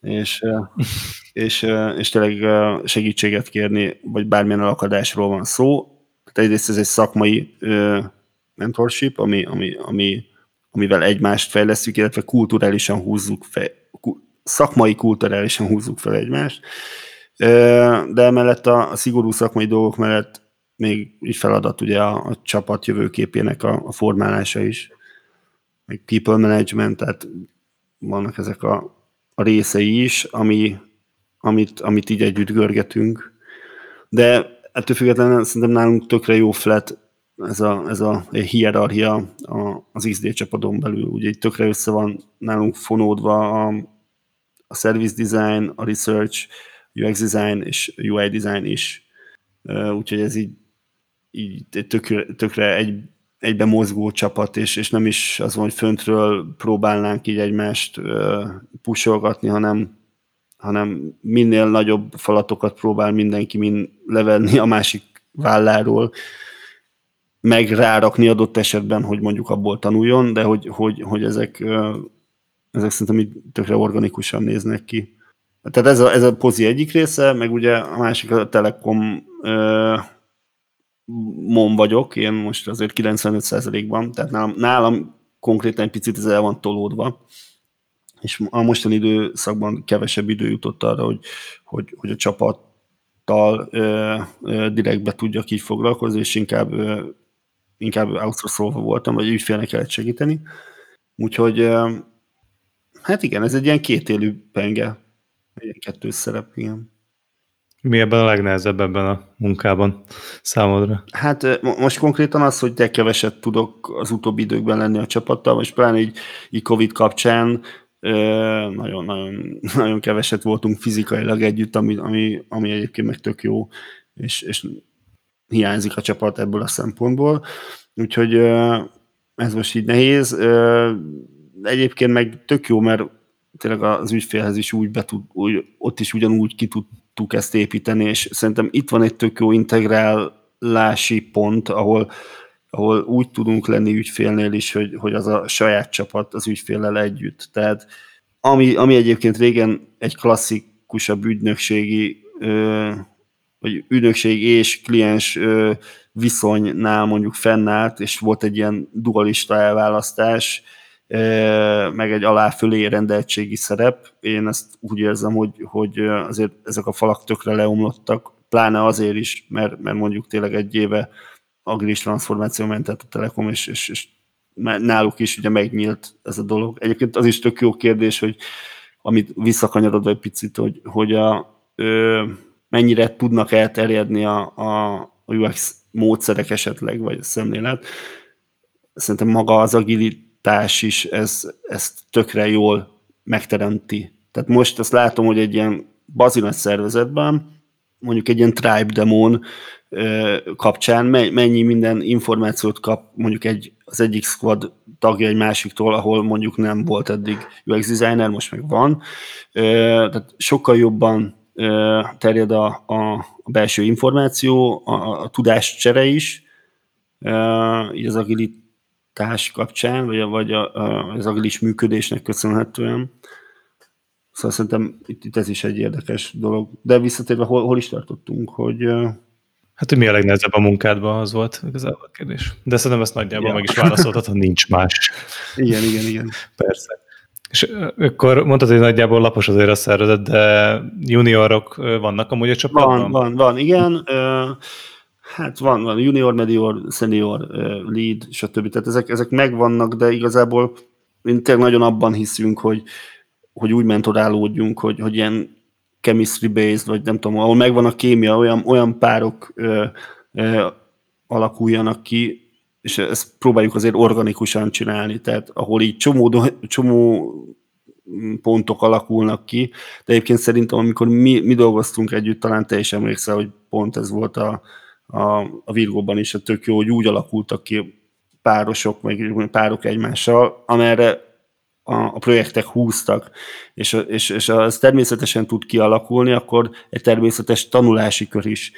és, és, és tényleg segítséget kérni, vagy bármilyen alakadásról van szó. Tehát egyrészt ez egy szakmai mentorship, ami, ami, ami, amivel egymást fejlesztjük, illetve kulturálisan húzzuk fel, szakmai kulturálisan húzzuk fel egymást, de emellett a, a szigorú szakmai dolgok mellett még így feladat ugye a, a csapat jövőképének a, a formálása is, meg people management, tehát vannak ezek a, a részei is, ami, amit, amit így együtt görgetünk. De ettől függetlenül szerintem nálunk tökre jó flat ez a, ez a hierarchia az XD csapaton belül. Ugye itt tökre össze van nálunk fonódva a, a service design, a research, UX design és UI design is. Úgyhogy ez így, így tökre, tökre egy, egybe mozgó csapat, és, és nem is az van, hogy föntről próbálnánk így egymást pusolgatni, hanem, hanem minél nagyobb falatokat próbál mindenki min levenni a másik válláról, meg rárakni adott esetben, hogy mondjuk abból tanuljon, de hogy, hogy, hogy ezek, ezek szerintem így tökre organikusan néznek ki. Tehát ez a, ez a pozi egyik része, meg ugye a másik a Telekom mom vagyok, én most azért 95%-ban, tehát nálam, nálam konkrétan egy picit ez el van tolódva, és a mostani időszakban kevesebb idő jutott arra, hogy, hogy, hogy a csapattal ö, ö, direktbe tudjak így foglalkozni, és inkább, ö, inkább outsource voltam, vagy ügyfélnek kellett segíteni. Úgyhogy hát igen, ez egy ilyen kétélű penge, egy kettős szerep, igen. Mi ebben a legnehezebb ebben a munkában számodra? Hát most konkrétan az, hogy de keveset tudok az utóbbi időkben lenni a csapattal, most pláne így, így Covid kapcsán nagyon, nagyon, nagyon keveset voltunk fizikailag együtt, ami, ami, ami egyébként meg tök jó, és, és hiányzik a csapat ebből a szempontból. Úgyhogy ez most így nehéz. Egyébként meg tök jó, mert tényleg az ügyfélhez is úgy, betud, úgy ott is ugyanúgy ki tudtuk ezt építeni, és szerintem itt van egy tök jó integrálási pont, ahol, ahol úgy tudunk lenni ügyfélnél is, hogy, hogy az a saját csapat az ügyféllel együtt. Tehát ami, ami egyébként régen egy klasszikusabb ügynökségi vagy ügynökség és kliens viszonynál mondjuk fennállt, és volt egy ilyen dualista elválasztás, meg egy alá-fölé rendeltségi szerep. Én ezt úgy érzem, hogy, hogy azért ezek a falak tökre leomlottak, pláne azért is, mert, mert mondjuk tényleg egy éve agilis transformáció mentett a Telekom, és, és, és náluk is ugye megnyílt ez a dolog. Egyébként az is tök jó kérdés, hogy amit visszakanyarodva egy picit, hogy, hogy a, mennyire tudnak elterjedni a, a, UX módszerek esetleg, vagy a szemlélet. Szerintem maga az agilitás is ez, ezt tökre jól megteremti. Tehát most azt látom, hogy egy ilyen bazilat szervezetben, mondjuk egy ilyen tribe demon kapcsán mennyi minden információt kap mondjuk egy, az egyik squad tagja egy másiktól, ahol mondjuk nem volt eddig UX designer, most meg van. Tehát sokkal jobban terjed a, a, a belső információ, a, a tudáscsere is, így az agilitás kapcsán, vagy, a, vagy a, az agilis működésnek köszönhetően. Szóval szerintem itt, itt ez is egy érdekes dolog. De visszatérve, hol, hol is tartottunk, hogy... Hát, hogy mi a legnehezebb a munkádban, az volt igazából a kérdés. De szerintem ezt nagyjából ja. meg is válaszoltad, ha nincs más. Igen, igen, igen. Persze. És akkor mondtad, hogy nagyjából lapos azért a szervezet, de juniorok vannak amúgy a csapatban? Van, van, van, igen. Hát van, van junior, medior, senior, lead, stb. Tehát ezek, ezek megvannak, de igazából mi tényleg nagyon abban hiszünk, hogy, hogy úgy mentorálódjunk, hogy, hogy ilyen chemistry based, vagy nem tudom, ahol megvan a kémia, olyan, olyan párok ö, ö, alakuljanak ki, és ezt próbáljuk azért organikusan csinálni, tehát ahol így csomó, csomó pontok alakulnak ki, de egyébként szerintem, amikor mi, mi dolgoztunk együtt, talán te is emlékszel, hogy pont ez volt a, a, a Virgóban is a tök jó, hogy úgy alakultak ki párosok, meg párok egymással, amerre a, a projektek húztak, és, és, és az természetesen tud kialakulni, akkor egy természetes tanulási kör is,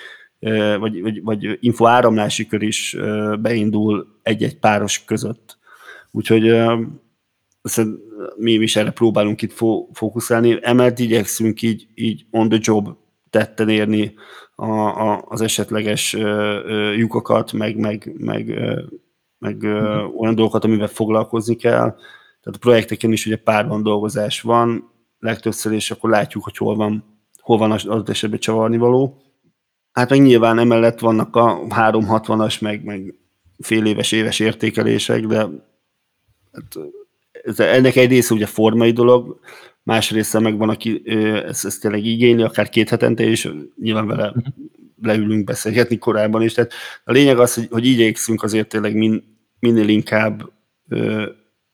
vagy, vagy, vagy info áramlási kör is beindul egy-egy páros között. Úgyhogy mi is erre próbálunk itt fókuszálni, emelt igyekszünk így, így on the job tetten érni a, a, az esetleges lyukakat, meg, meg, meg, meg mm-hmm. olyan dolgokat, amivel foglalkozni kell, tehát a projekteken is ugye párban dolgozás van, legtöbbször, és akkor látjuk, hogy hol van, hol van az adott esetben csavarni való. Hát meg nyilván emellett vannak a 360-as, meg, meg fél éves, éves értékelések, de hát, ez, ennek egy része ugye formai dolog, más része meg van, aki ezt, ezt tényleg igényli, akár két hetente, és nyilván vele leülünk beszélgetni korábban is. Tehát a lényeg az, hogy, hogy igyekszünk azért tényleg min, minél inkább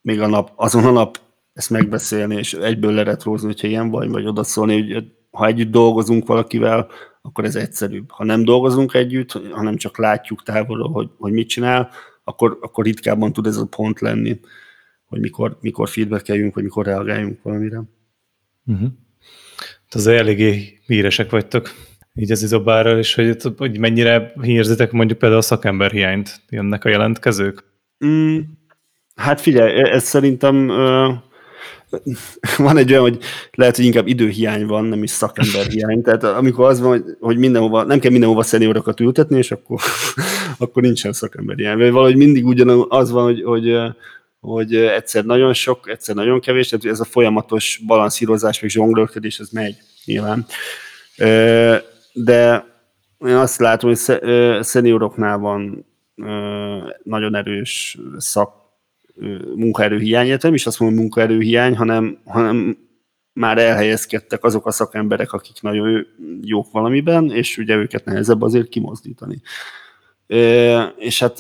még a nap, azon a nap ezt megbeszélni, és egyből leretrózni, hogyha ilyen vagy, vagy odaszólni, hogy ha együtt dolgozunk valakivel, akkor ez egyszerűbb. Ha nem dolgozunk együtt, hanem csak látjuk távolról, hogy, hogy mit csinál, akkor, akkor ritkábban tud ez a pont lenni, hogy mikor, mikor feedbackeljünk, vagy mikor reagáljunk valamire. Uh-huh. Az eléggé híresek vagytok így az izobárral, és hogy, hogy mennyire hírzitek mondjuk például a szakember hiányt jönnek a jelentkezők? Mm, hát figyelj, e- ez szerintem uh, van egy olyan, hogy lehet, hogy inkább időhiány van, nem is szakember hiány. Tehát amikor az van, hogy, hogy mindenhova, nem kell mindenhova szeniorokat ültetni, és akkor, akkor nincsen szakember hiány. Vagy valahogy mindig ugyanaz van, hogy, hogy, hogy egyszer nagyon sok, egyszer nagyon kevés, tehát ez a folyamatos balanszírozás, meg zsonglőrködés, ez megy nyilván. De én azt látom, hogy szenioroknál van nagyon erős szak munkaerőhiány, nem is azt mondom munkaerőhiány, hanem, hanem már elhelyezkedtek azok a szakemberek, akik nagyon jók valamiben, és ugye őket nehezebb azért kimozdítani. És hát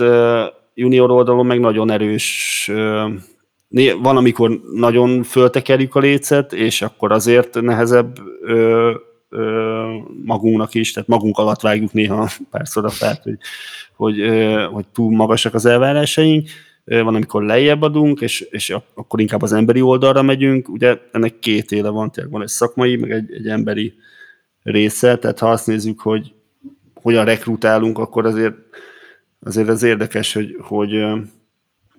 junior oldalon meg nagyon erős, van, amikor nagyon föltekerjük a lécet, és akkor azért nehezebb magunknak is, tehát magunk alatt vágjuk néha párszor a fát, hogy, hogy, hogy túl magasak az elvárásaink, van, amikor lejjebb adunk, és, és akkor inkább az emberi oldalra megyünk. Ugye ennek két éle van, tehát van egy szakmai, meg egy, egy emberi része, tehát ha azt nézzük, hogy hogyan rekrutálunk, akkor azért, azért az érdekes, hogy, hogy,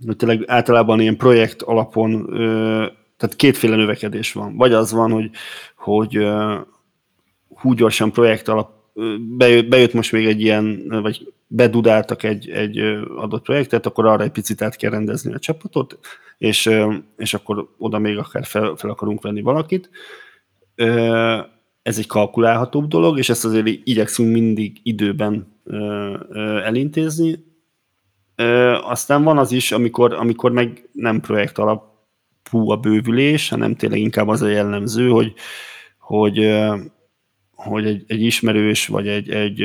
hogy tényleg általában ilyen projekt alapon, tehát kétféle növekedés van. Vagy az van, hogy, hogy hú gyorsan projekt alap, bejött, bejött most még egy ilyen, vagy bedudáltak egy, egy adott projektet, akkor arra egy picit át kell rendezni a csapatot, és, és akkor oda még akár fel, fel akarunk venni valakit. Ez egy kalkulálhatóbb dolog, és ezt azért igyekszünk mindig időben elintézni. Aztán van az is, amikor, amikor meg nem projekt alapú a bővülés, hanem tényleg inkább az a jellemző, hogy, hogy, hogy egy, egy ismerős, vagy egy, egy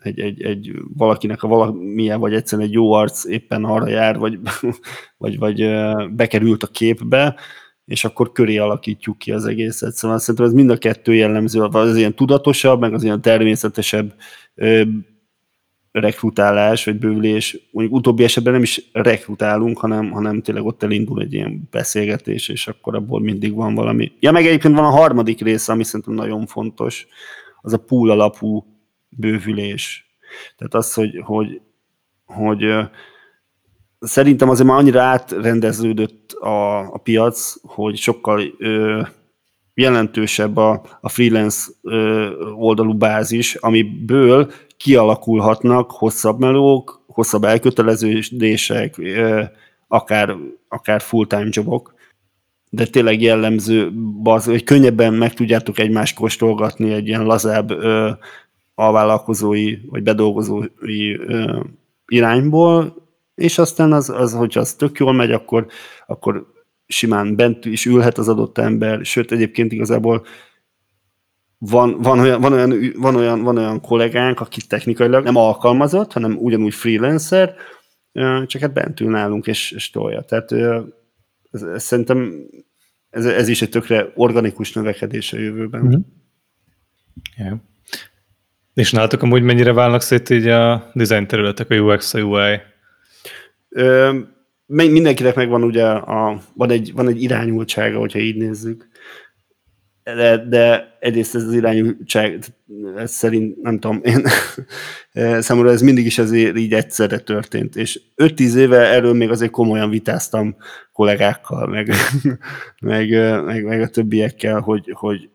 egy, egy, egy valakinek a valamilyen, vagy egyszerűen egy jó arc éppen arra jár, vagy, vagy, vagy bekerült a képbe, és akkor köré alakítjuk ki az egészet. Szóval szerintem ez mind a kettő jellemző, az ilyen tudatosabb, meg az ilyen természetesebb rekrutálás, vagy bővülés. Mondjuk utóbbi esetben nem is rekrutálunk, hanem, hanem tényleg ott elindul egy ilyen beszélgetés, és akkor abból mindig van valami. Ja, meg egyébként van a harmadik része, ami szerintem nagyon fontos, az a pool alapú bővülés. Tehát az, hogy, hogy, hogy szerintem azért már annyira átrendeződött a, a piac, hogy sokkal ö, jelentősebb a, a freelance ö, oldalú bázis, amiből kialakulhatnak hosszabb melók, hosszabb elköteleződések, ö, akár, akár full-time jobok, de tényleg jellemző az, hogy könnyebben meg tudjátok egymást kóstolgatni egy ilyen lazább ö, alvállalkozói vagy bedolgozói ö, irányból, és aztán az, az, hogyha az tök jól megy, akkor, akkor simán bent is ülhet az adott ember, sőt egyébként igazából van, van, olyan, van, olyan, van, olyan, van olyan kollégánk, aki technikailag nem alkalmazott, hanem ugyanúgy freelancer, csak hát bent ül nálunk és, és tolja. Tehát ez, ez, szerintem ez, ez is egy tökre organikus növekedés a jövőben. Mm-hmm. Yeah. És nálatok amúgy mennyire válnak szét így a design területek, a UX, a UI? Ö, mindenkinek megvan ugye, a, van, egy, van egy irányultsága, hogyha így nézzük. De, de egyrészt ez az irányultság, ez szerint nem tudom, én számomra ez mindig is azért így egyszerre történt, és 5-10 éve erről még azért komolyan vitáztam kollégákkal, meg, meg, meg, meg a többiekkel, hogy, hogy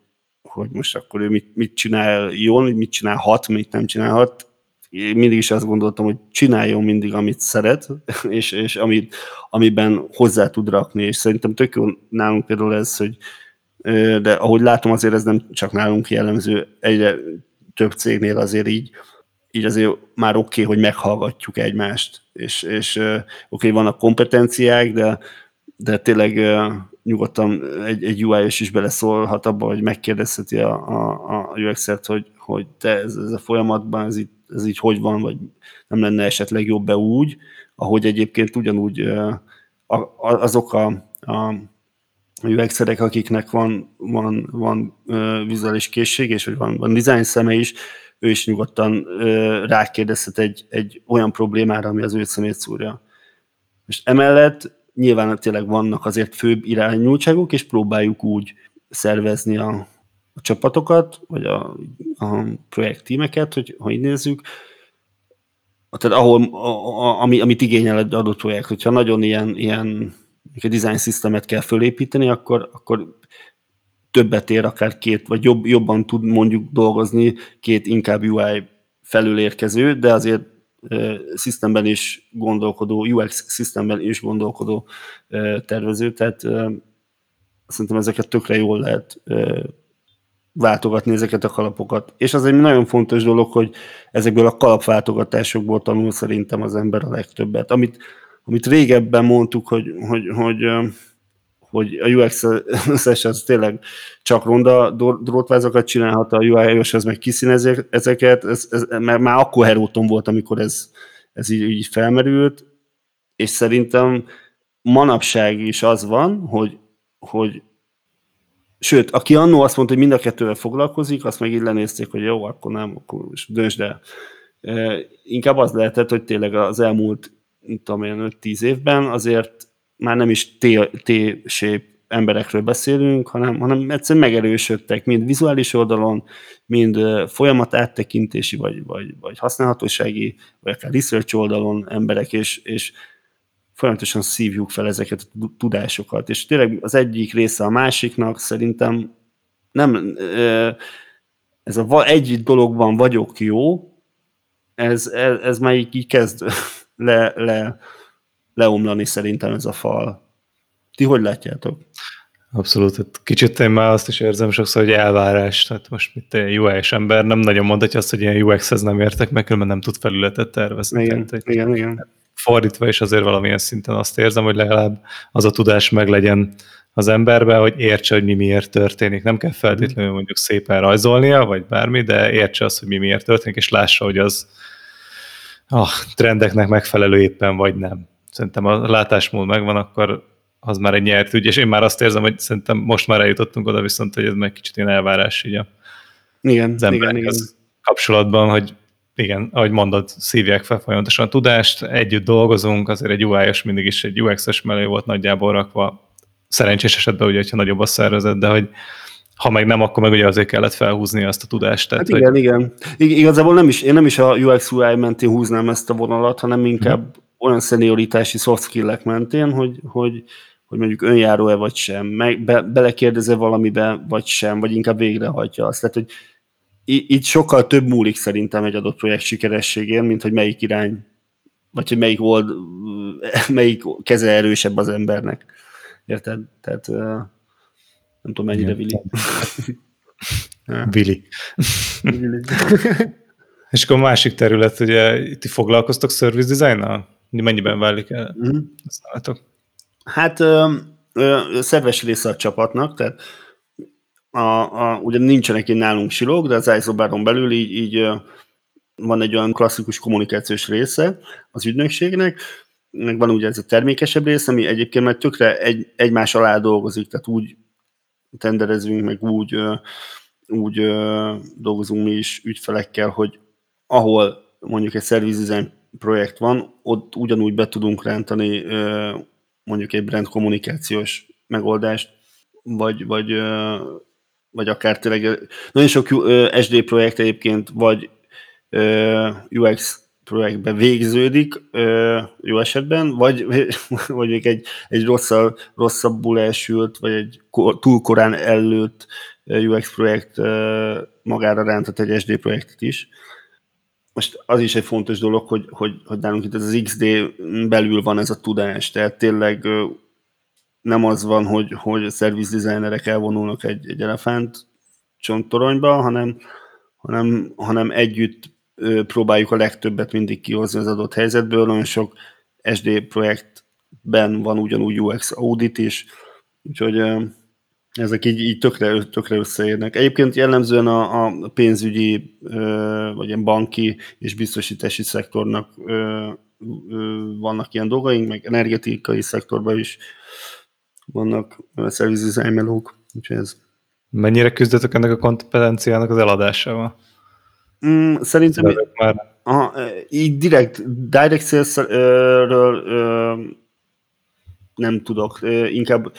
hogy most akkor ő mit, mit csinál jól, mit csinálhat, mit nem csinálhat. Én mindig is azt gondoltam, hogy csináljon mindig, amit szeret, és, és amit, amiben hozzá tud rakni, és szerintem tök jó nálunk például ez, hogy de ahogy látom, azért ez nem csak nálunk jellemző, egyre több cégnél azért így, így azért már oké, okay, hogy meghallgatjuk egymást, és, és oké, okay, vannak kompetenciák, de, de tényleg nyugodtan egy, egy UI-os is beleszólhat abba, hogy megkérdezheti a, a, a UX-et, hogy, hogy te ez, ez a folyamatban, ez így, ez így hogy van, vagy nem lenne esetleg jobb-e úgy, ahogy egyébként ugyanúgy a, azok a, a UX-erek, akiknek van, van, van vizuális készség, és hogy van, van design szeme is, ő is nyugodtan rákérdezhet egy, egy olyan problémára, ami az ő szemét szúrja. És emellett nyilván tényleg vannak azért főbb irányultságok, és próbáljuk úgy szervezni a, a csapatokat, vagy a, a projekt tímeket, hogy ha így nézzük, tehát ahol, a, a, ami, amit igényel egy adott projekt, hogyha nagyon ilyen, ilyen egy design systemet kell fölépíteni, akkor, akkor többet ér, akár két, vagy jobb, jobban tud mondjuk dolgozni két inkább UI felülérkező, de azért systemben is gondolkodó, UX systemben is gondolkodó tervező, tehát szerintem ezeket tökre jól lehet váltogatni ezeket a kalapokat. És az egy nagyon fontos dolog, hogy ezekből a kalapváltogatásokból tanul szerintem az ember a legtöbbet. Amit, amit régebben mondtuk, hogy, hogy, hogy, hogy a UX-es az tényleg csak ronda drótvázokat csinálhat, a UI-os az meg kiszínezi ezeket, ez, ez, mert már akkor heróton volt, amikor ez, ez így, így felmerült, és szerintem manapság is az van, hogy, hogy Sőt, aki annó azt mondta, hogy mind a kettővel foglalkozik, azt meg így lenézték, hogy jó, akkor nem, akkor most döntsd el. Inkább az lehetett, hogy tényleg az elmúlt, tudom én, 5-10 évben azért már nem is T-shape emberekről beszélünk, hanem, hanem egyszerűen megerősödtek, mind vizuális oldalon, mind folyamat áttekintési, vagy, vagy, vagy használhatósági, vagy akár research oldalon emberek, és, és folyamatosan szívjuk fel ezeket a tudásokat, és tényleg az egyik része a másiknak szerintem nem, ez a egy dologban vagyok jó, ez, ez, ez már így, kezd le, le, leomlani szerintem ez a fal. Ti hogy látjátok? Abszolút, hát kicsit én már azt is érzem sokszor, hogy elvárás, tehát most mit egy UI-s ember nem nagyon mondhatja azt, hogy ilyen UX-hez nem értek, meg különben nem tud felületet tervezni. Igen, tehát, igen, igen fordítva is azért valamilyen szinten azt érzem, hogy legalább az a tudás meglegyen az emberbe, hogy értse, hogy mi miért történik. Nem kell feltétlenül mondjuk szépen rajzolnia, vagy bármi, de értse azt, hogy mi miért történik, és lássa, hogy az a trendeknek megfelelő éppen, vagy nem. Szerintem a látásmód megvan, akkor az már egy nyert ügy, és én már azt érzem, hogy szerintem most már eljutottunk oda viszont, hogy ez meg kicsit ilyen elvárás így a, igen, az igen, igen. kapcsolatban, hogy igen, ahogy mondod, szívják fel folyamatosan a tudást, együtt dolgozunk, azért egy UI-os mindig is egy UX-es mellé volt nagyjából rakva, szerencsés esetben ugye, hogyha nagyobb a szervezet, de hogy ha meg nem, akkor meg ugye azért kellett felhúzni azt a tudást. Tehát, hát igen, hogy... igen. Igazából nem is, én nem is a UX UI mentén húznám ezt a vonalat, hanem inkább hmm. Olyan szenioritási soft skill mentén, hogy, hogy, hogy mondjuk önjáró-e vagy sem, meg be, belekérdezel valamibe vagy sem, vagy inkább végrehajtja azt. Tehát, hogy itt sokkal több múlik szerintem egy adott projekt sikerességén, mint hogy melyik irány, vagy hogy melyik old, melyik keze erősebb az embernek. Érted? Tehát nem tudom, mennyire Vili. Vili. És akkor a másik terület, ugye ti foglalkoztok service design-nal? Mennyiben válik el? Mm. Hát ö, ö, szerves része a csapatnak, tehát a, a, ugye nincsenek én nálunk silók, de az isobáron belül így, így van egy olyan klasszikus kommunikációs része az ügynökségnek, meg van ugye ez a termékesebb része, ami egyébként már tökre egy, egymás alá dolgozik, tehát úgy tenderezünk, meg úgy, úgy dolgozunk mi is ügyfelekkel, hogy ahol mondjuk egy service design projekt van, ott ugyanúgy be tudunk rántani mondjuk egy brand kommunikációs megoldást, vagy, vagy vagy akár tényleg nagyon sok SD projekt egyébként vagy UX projektbe végződik jó esetben, vagy, vagy még egy, egy rosszabb, rosszabbul elsült, vagy egy túl korán előtt UX projekt magára rántott egy SD projektet is. Most az is egy fontos dolog, hogy, hogy, hogy nálunk itt az XD belül van ez a tudás, tehát tényleg nem az van, hogy, hogy a service designerek elvonulnak egy, egy elefánt csonttoronyba, hanem, hanem, hanem együtt próbáljuk a legtöbbet mindig kihozni az adott helyzetből. Nagyon sok SD projektben van ugyanúgy UX audit is, úgyhogy ezek így, így tökre, tökre összeérnek. Egyébként jellemzően a, a pénzügyi, vagy ilyen banki és biztosítási szektornak vannak ilyen dolgaink, meg energetikai szektorban is vannak service design melók, úgyhogy ez. Mennyire küzdetek ennek a kompetenciának az eladásával? Mm, szerintem már... Aha, így direkt, direct sales-ről nem tudok, inkább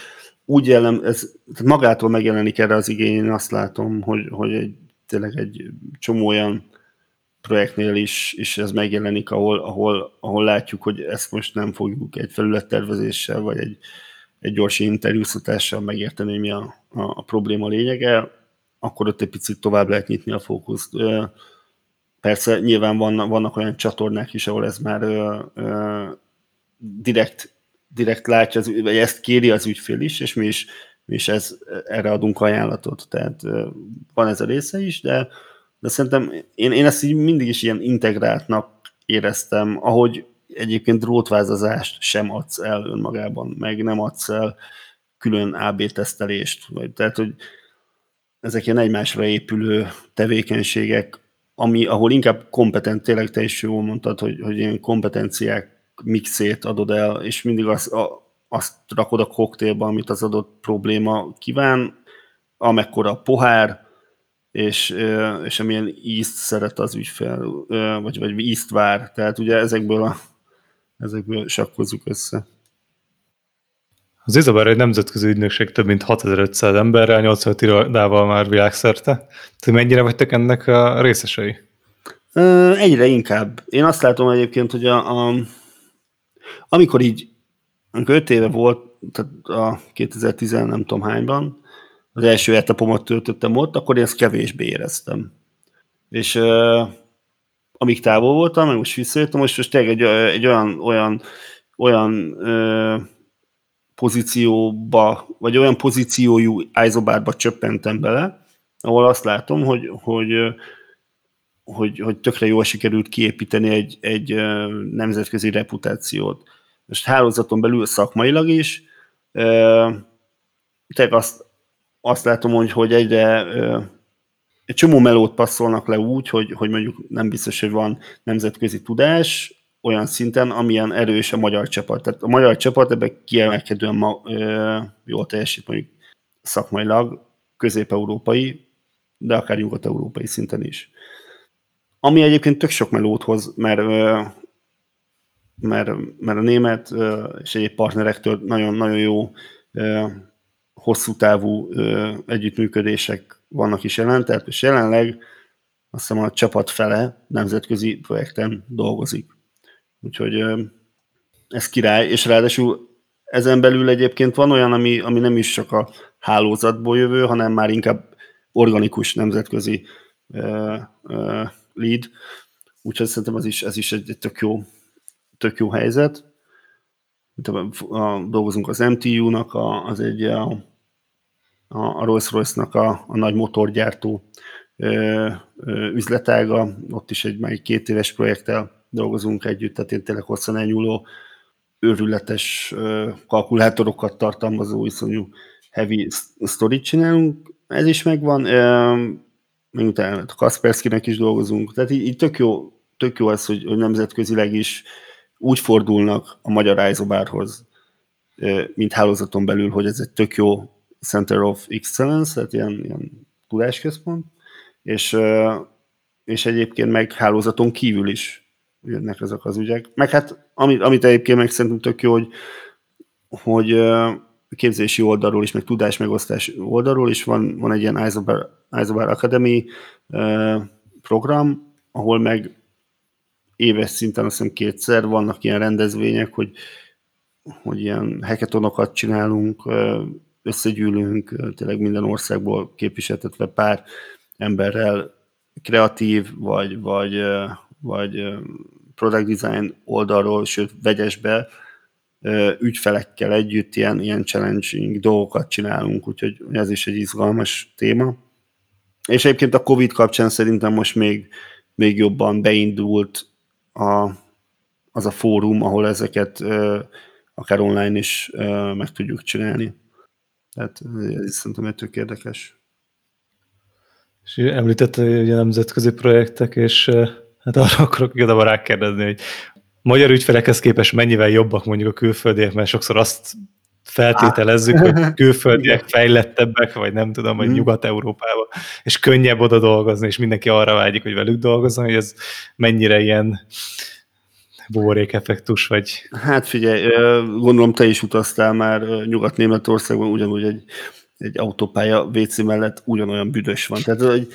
úgy jelen, ez magától megjelenik erre az igény, én azt látom, hogy, hogy egy, tényleg egy csomó olyan projektnél is, is ez megjelenik, ahol, ahol, ahol látjuk, hogy ezt most nem fogjuk egy felülettervezéssel, vagy egy, egy gyors interjúztatással megérteni, hogy mi a, a, a probléma lényege, akkor ott egy picit tovább lehet nyitni a fókuszt. Persze nyilván vannak, vannak olyan csatornák is, ahol ez már ö, ö, direkt, direkt látja, az, vagy ezt kéri az ügyfél is, és mi is, mi is ez, erre adunk ajánlatot. Tehát van ez a része is, de, de szerintem én, én ezt így mindig is ilyen integráltnak éreztem, ahogy egyébként drótvázazást sem adsz el önmagában, meg nem adsz el külön AB tesztelést, vagy tehát, hogy ezek ilyen egymásra épülő tevékenységek, ami, ahol inkább kompetent, tényleg te is jól mondtad, hogy, hogy ilyen kompetenciák mixét adod el, és mindig az, a, azt rakod a koktélba, amit az adott probléma kíván, amekkora a pohár, és, és amilyen ízt szeret az ügyfel, vagy, vagy ízt vár. Tehát ugye ezekből, a, ezekből sakkozzuk össze. Az Izabel egy nemzetközi ügynökség több mint 6500 emberrel, 85 irodával már világszerte. Te mennyire vagytok ennek a részesei? Egyre inkább. Én azt látom egyébként, hogy a, a amikor így, amikor 5 éve volt, tehát a 2010 nem tudom hányban, az első etapomat töltöttem ott, akkor én ezt kevésbé éreztem. És uh, amíg távol voltam, meg most visszajöttem, most, most tényleg egy, egy olyan, olyan, olyan uh, pozícióba, vagy olyan pozíciójú Isobárba csöppentem bele, ahol azt látom, hogy, hogy, hogy, hogy tökre jól sikerült kiépíteni egy, egy nemzetközi reputációt. Most hálózaton belül szakmailag is, tényleg azt, azt látom, hogy, hogy egyre egy csomó melót passzolnak le úgy, hogy, hogy mondjuk nem biztos, hogy van nemzetközi tudás, olyan szinten, amilyen erős a magyar csapat. Tehát a magyar csapat ebben kiemelkedően ma, ö, jól teljesít mondjuk szakmailag, közép-európai, de akár nyugat-európai szinten is. Ami egyébként tök sok melót hoz, mert, ö, mert, mert a német ö, és egyéb partnerektől nagyon-nagyon jó ö, hosszú távú ö, együttműködések vannak is jelen, tehát és jelenleg azt hiszem a csapat fele nemzetközi projekten dolgozik. Úgyhogy ez király, és ráadásul ezen belül egyébként van olyan, ami, ami nem is csak a hálózatból jövő, hanem már inkább organikus nemzetközi uh, uh, lead. Úgyhogy szerintem az is, ez is egy, egy tök, jó, tök jó helyzet. Dolgozunk az MTU-nak, az egy a, a Rolls-Royce-nak a, a nagy motorgyártó ö, ö, üzletága, ott is egy már két éves projekttel dolgozunk együtt, tehát én tényleg hosszan elnyúló, őrületes kalkulátorokat tartalmazó iszonyú heavy story csinálunk, ez is megvan, még utána a Kaspersky-nek is dolgozunk, tehát így, így tök, jó, tök jó az, hogy, hogy nemzetközileg is úgy fordulnak a magyar Isobárhoz, mint hálózaton belül, hogy ez egy tök jó Center of Excellence, tehát ilyen, ilyen tudásközpont, és, és egyébként meg hálózaton kívül is jönnek ezek az ügyek. Meg hát, amit, amit egyébként meg szerintem tök jó, hogy, hogy képzési oldalról is, meg tudás megosztás oldalról is van, van egy ilyen Isobar, Isobar Academy program, ahol meg éves szinten azt hiszem kétszer vannak ilyen rendezvények, hogy, hogy ilyen heketonokat csinálunk, összegyűlünk, tényleg minden országból képviseltetve pár emberrel, kreatív, vagy, vagy, vagy product design oldalról, sőt vegyesbe ügyfelekkel együtt ilyen, ilyen challenging dolgokat csinálunk, úgyhogy ez is egy izgalmas téma. És egyébként a Covid kapcsán szerintem most még, még jobban beindult a, az a fórum, ahol ezeket akár online is meg tudjuk csinálni. Tehát ez szerintem egy tök érdekes. És említette ugye nemzetközi projektek, és Hát arra akarok igazából rákérdezni, hogy magyar ügyfelekhez képest mennyivel jobbak mondjuk a külföldiek, mert sokszor azt feltételezzük, hogy külföldiek fejlettebbek, vagy nem tudom, hogy mm. Nyugat-Európában, és könnyebb oda dolgozni, és mindenki arra vágyik, hogy velük dolgozzon, hogy ez mennyire ilyen buborék effektus, vagy... Hát figyelj, gondolom te is utaztál már Nyugat-Németországban, ugyanúgy egy, egy autópálya WC mellett ugyanolyan büdös van. Tehát, hogy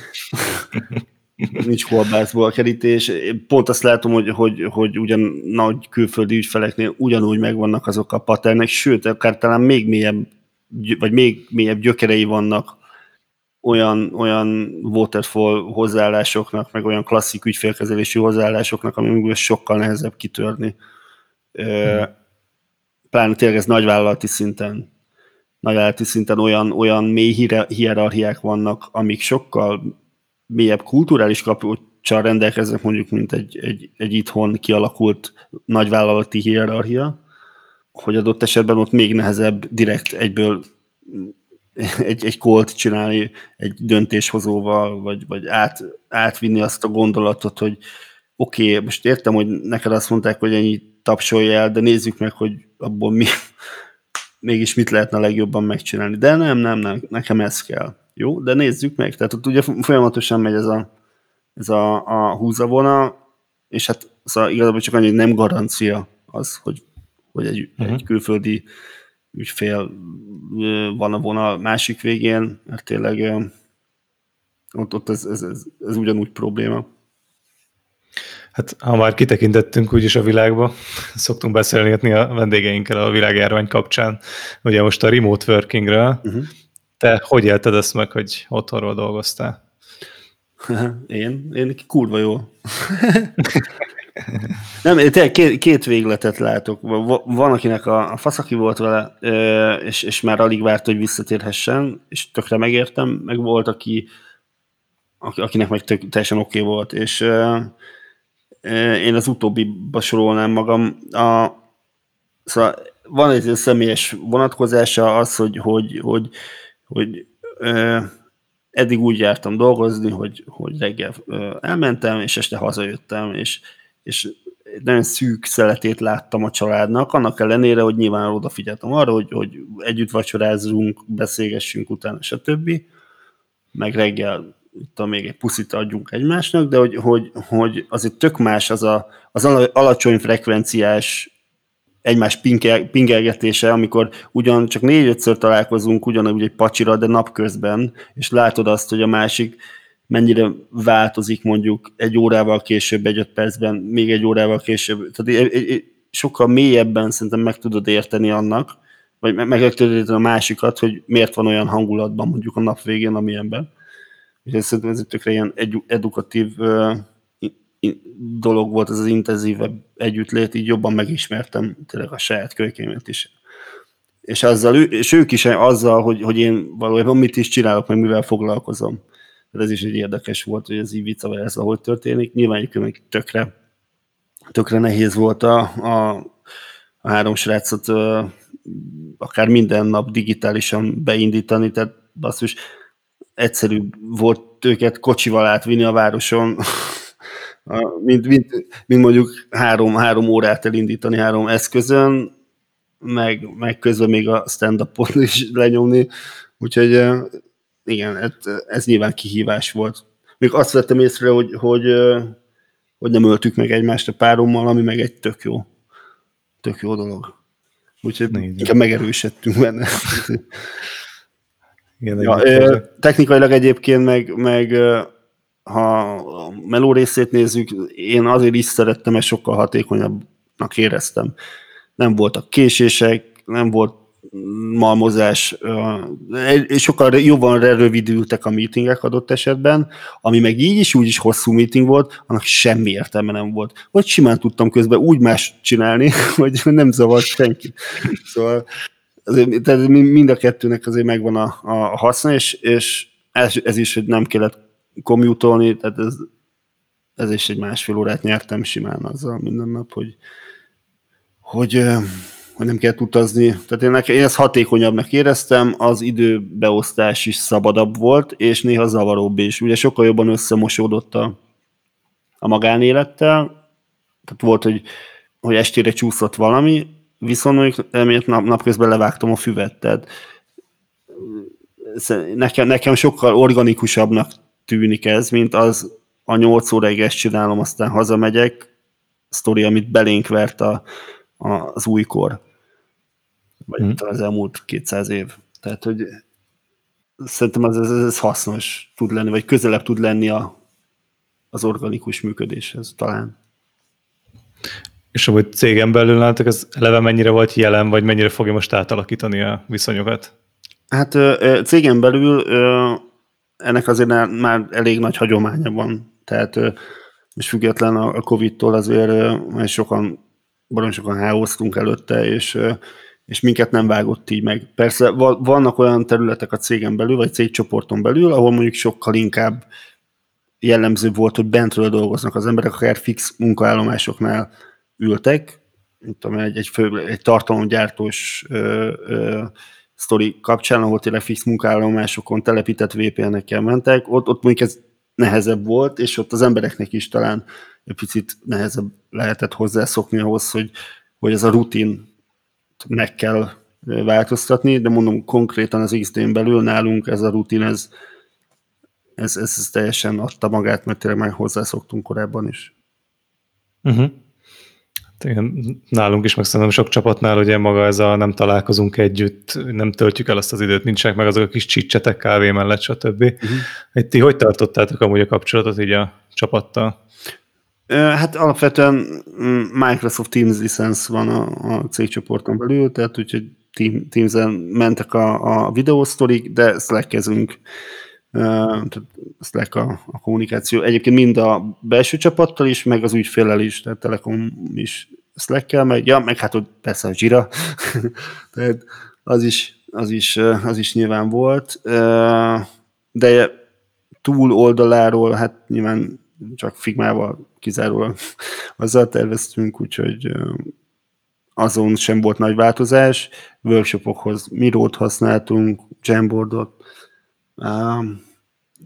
nincs kolbászból a kerítés. Én pont azt látom, hogy, hogy, hogy ugyan nagy külföldi ügyfeleknél ugyanúgy megvannak azok a paternek, sőt, akár talán még mélyebb, vagy még mélyebb gyökerei vannak olyan, olyan waterfall hozzáállásoknak, meg olyan klasszik ügyfélkezelési hozzáállásoknak, ami sokkal nehezebb kitörni. Hmm. Pláne tényleg ez nagyvállalati szinten, nagyvállalati szinten olyan, olyan mély hierarchiák vannak, amik sokkal mélyebb kulturális kapcsolattal rendelkeznek mondjuk, mint egy, egy, egy itthon kialakult nagyvállalati hierarchia, hogy adott esetben ott még nehezebb direkt egyből egy, egy kolt csinálni egy döntéshozóval, vagy, vagy át, átvinni azt a gondolatot, hogy oké, okay, most értem, hogy neked azt mondták, hogy ennyi tapsolja el, de nézzük meg, hogy abból mi, mégis mit lehetne legjobban megcsinálni. De nem, nem, nem, nekem ez kell. Jó, de nézzük meg. Tehát ott ugye folyamatosan megy ez a, ez a, a húzavona, és hát szóval igazából csak annyi, hogy nem garancia az, hogy, hogy egy, uh-huh. egy külföldi ügyfél van a vonal másik végén, mert tényleg ott, ott ez, ez, ez, ez ugyanúgy probléma. Hát ha már kitekintettünk úgyis a világba, szoktunk beszélni a vendégeinkkel a világjárvány kapcsán, ugye most a remote workingről, uh-huh. Te hogy élted ezt meg, hogy otthonról dolgoztál? Én? Én kurva jó. Nem, tényleg két, két végletet látok. Van, akinek a, a faszaki volt vele, és, és már alig várt, hogy visszatérhessen, és tökre megértem, meg volt, aki, akinek meg tök, teljesen oké okay volt, és én az utóbbiba sorolnám magam. A, szóval van egy személyes vonatkozása az, hogy, hogy, hogy, hogy eddig úgy jártam dolgozni, hogy, hogy reggel elmentem, és este hazajöttem, és és nagyon szűk szeletét láttam a családnak, annak ellenére, hogy nyilván odafigyeltem arra, hogy, hogy együtt vacsorázzunk, beszélgessünk utána, stb. Meg reggel itt még egy puszit adjunk egymásnak, de hogy, hogy, hogy azért tök más az a, az alacsony frekvenciás egymás pingelgetése, amikor ugyan csak négy-ötször találkozunk ugyanúgy egy pacsira, de napközben, és látod azt, hogy a másik mennyire változik mondjuk egy órával később, egy öt percben, még egy órával később. Tehát sokkal mélyebben szerintem meg tudod érteni annak, vagy meg tudod érteni a másikat, hogy miért van olyan hangulatban mondjuk a nap végén, amilyenben. És szerintem ez egy tökre ilyen edukatív dolog volt ez az intenzívebb együttlét, így jobban megismertem tényleg a saját kölykémet is. És, azzal, és ők is azzal, hogy, hogy én valójában mit is csinálok, meg mivel foglalkozom ez is egy érdekes volt, hogy az Ibiza ez ahogy történik. Nyilván egyébként tökre, tökre nehéz volt a, a, a három srácot akár minden nap digitálisan beindítani, tehát basszus, egyszerű volt őket kocsival átvinni a városon, mint, mint, mint mondjuk három, három órát elindítani három eszközön, meg, meg közben még a stand-upot is lenyomni, úgyhogy igen, ez, ez nyilván kihívás volt. Még azt vettem észre, hogy, hogy, hogy nem öltük meg egymást a párommal, ami meg egy tök jó, tök jó dolog. Úgyhogy Nézd. inkább megerősödtünk benne. Igen, ja, technikailag egyébként meg, meg ha a meló részét nézzük, én azért is szerettem, mert sokkal hatékonyabbnak éreztem. Nem voltak késések, nem volt malmozás, sokkal jobban rövidültek a meetingek adott esetben, ami meg így is úgy is hosszú meeting volt, annak semmi értelme nem volt. Vagy simán tudtam közben úgy más csinálni, hogy nem zavart senki. Szóval azért, tehát mind a kettőnek azért megvan a, a haszna, és, és ez, ez is, hogy nem kellett commute tehát ez, ez is egy másfél órát nyertem simán azzal minden nap, hogy, hogy hogy nem kell utazni. Tehát én, nekem, én ezt hatékonyabbnak éreztem, az időbeosztás is szabadabb volt, és néha zavaróbb is. Ugye sokkal jobban összemosódott a, a magánélettel, tehát volt, hogy, hogy estére csúszott valami, viszont emiatt nap, napközben levágtam a füvet, tehát nekem, nekem sokkal organikusabbnak tűnik ez, mint az a 8 óráig ezt csinálom, aztán hazamegyek, sztori, amit belénk vert a, a, az újkor, vagy mm. az elmúlt 200 év. Tehát, hogy szerintem ez, ez, ez hasznos tud lenni, vagy közelebb tud lenni a, az organikus működéshez talán. És ahogy cégen belül látok, ez eleve mennyire volt jelen, vagy mennyire fogja most átalakítani a viszonyokat? Hát cégen belül ennek azért már elég nagy hagyománya van. Tehát és független a Covid-tól azért már sokan, baromi sokan hálóztunk előtte, és, és minket nem vágott így meg. Persze vannak olyan területek a cégen belül, vagy cégcsoporton belül, ahol mondjuk sokkal inkább jellemző volt, hogy bentről dolgoznak az emberek, akár fix munkaállomásoknál ültek, mint tudom, egy, egy, fő, egy tartalomgyártós ö, ö, sztori kapcsán, ahol tényleg fix munkállomásokon telepített VPN-ekkel mentek, ott, ott mondjuk ez nehezebb volt, és ott az embereknek is talán egy picit nehezebb lehetett hozzászokni ahhoz, hogy, hogy ez a rutin meg kell változtatni, de mondom konkrétan az XD-n belül nálunk ez a rutin, ez, ez, ez, ez teljesen adta magát, mert tényleg már hozzászoktunk korábban is. Uh-huh. Nálunk is, meg szerintem sok csapatnál ugye maga ez a nem találkozunk együtt, nem töltjük el azt az időt, nincsenek meg azok a kis csicsetek kávé mellett, stb. Uh-huh. Ti hogy tartottátok amúgy a kapcsolatot így a csapattal? Hát alapvetően mm, Microsoft Teams licensz van a, a cégcsoporton belül, tehát úgyhogy Teams-en mentek a, a videósztorik, de Slack-kezünk Slack a, a kommunikáció. Egyébként mind a belső csapattal is, meg az ügyfélel is, tehát Telekom is Slack-kel, meg, ja, meg hát ott persze a Jira, tehát az is, az, is, az is nyilván volt, de túl oldaláról, hát nyilván csak Figmával kizárólag azzal terveztünk, úgyhogy azon sem volt nagy változás. Workshopokhoz Mirót használtunk, Jamboardot, Um,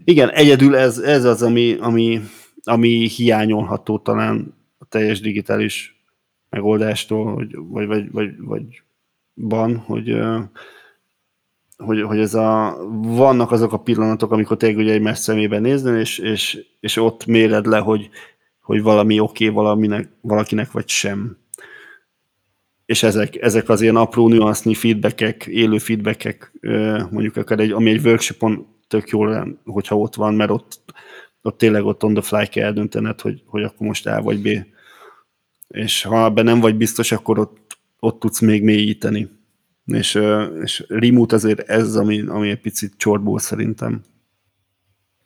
igen, egyedül ez, ez az, ami, ami, ami hiányolható talán a teljes digitális megoldástól, hogy, vagy, vagy, vagy, vagy van, hogy, hogy, hogy ez a, vannak azok a pillanatok, amikor tényleg ugye egymás szemében nézni, és, és, és ott méred le, hogy, hogy valami oké okay, valaminek, valakinek, vagy sem. És ezek, ezek az ilyen apró nüansznyi feedbackek, élő feedbackek, mondjuk akár egy, ami egy workshopon tök jó lenne, hogyha ott van, mert ott, ott tényleg ott on the fly kell eldöntened, hogy, hogy akkor most A vagy B. És ha ebben nem vagy biztos, akkor ott, ott tudsz még mélyíteni. És, és remote azért ez, ami, ami egy picit csorbul szerintem.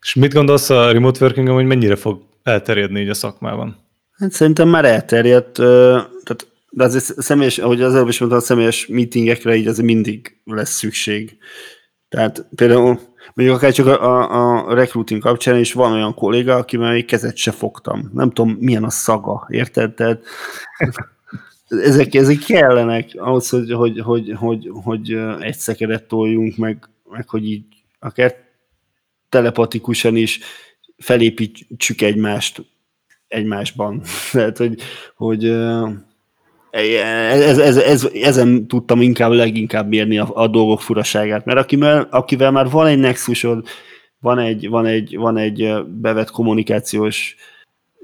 És mit gondolsz a remote working hogy mennyire fog elterjedni így a szakmában? Hát szerintem már elterjedt, tehát, de azért személyes, ahogy az előbb is mondtam, a személyes meetingekre így azért mindig lesz szükség. Tehát például mondjuk akár csak a, a, a recruiting kapcsán is van olyan kolléga, aki még kezet se fogtam. Nem tudom, milyen a szaga, érted? Tehát ezek, ezek kellenek ahhoz, hogy, hogy, hogy, hogy, hogy egy szekeret toljunk, meg, meg hogy így akár telepatikusan is felépítsük egymást egymásban. Tehát, hogy, hogy ez, ez, ez, ezen tudtam inkább leginkább mérni a, a dolgok furaságát, mert akivel, akivel már van egy nexusod, van egy, van egy, van egy bevett kommunikációs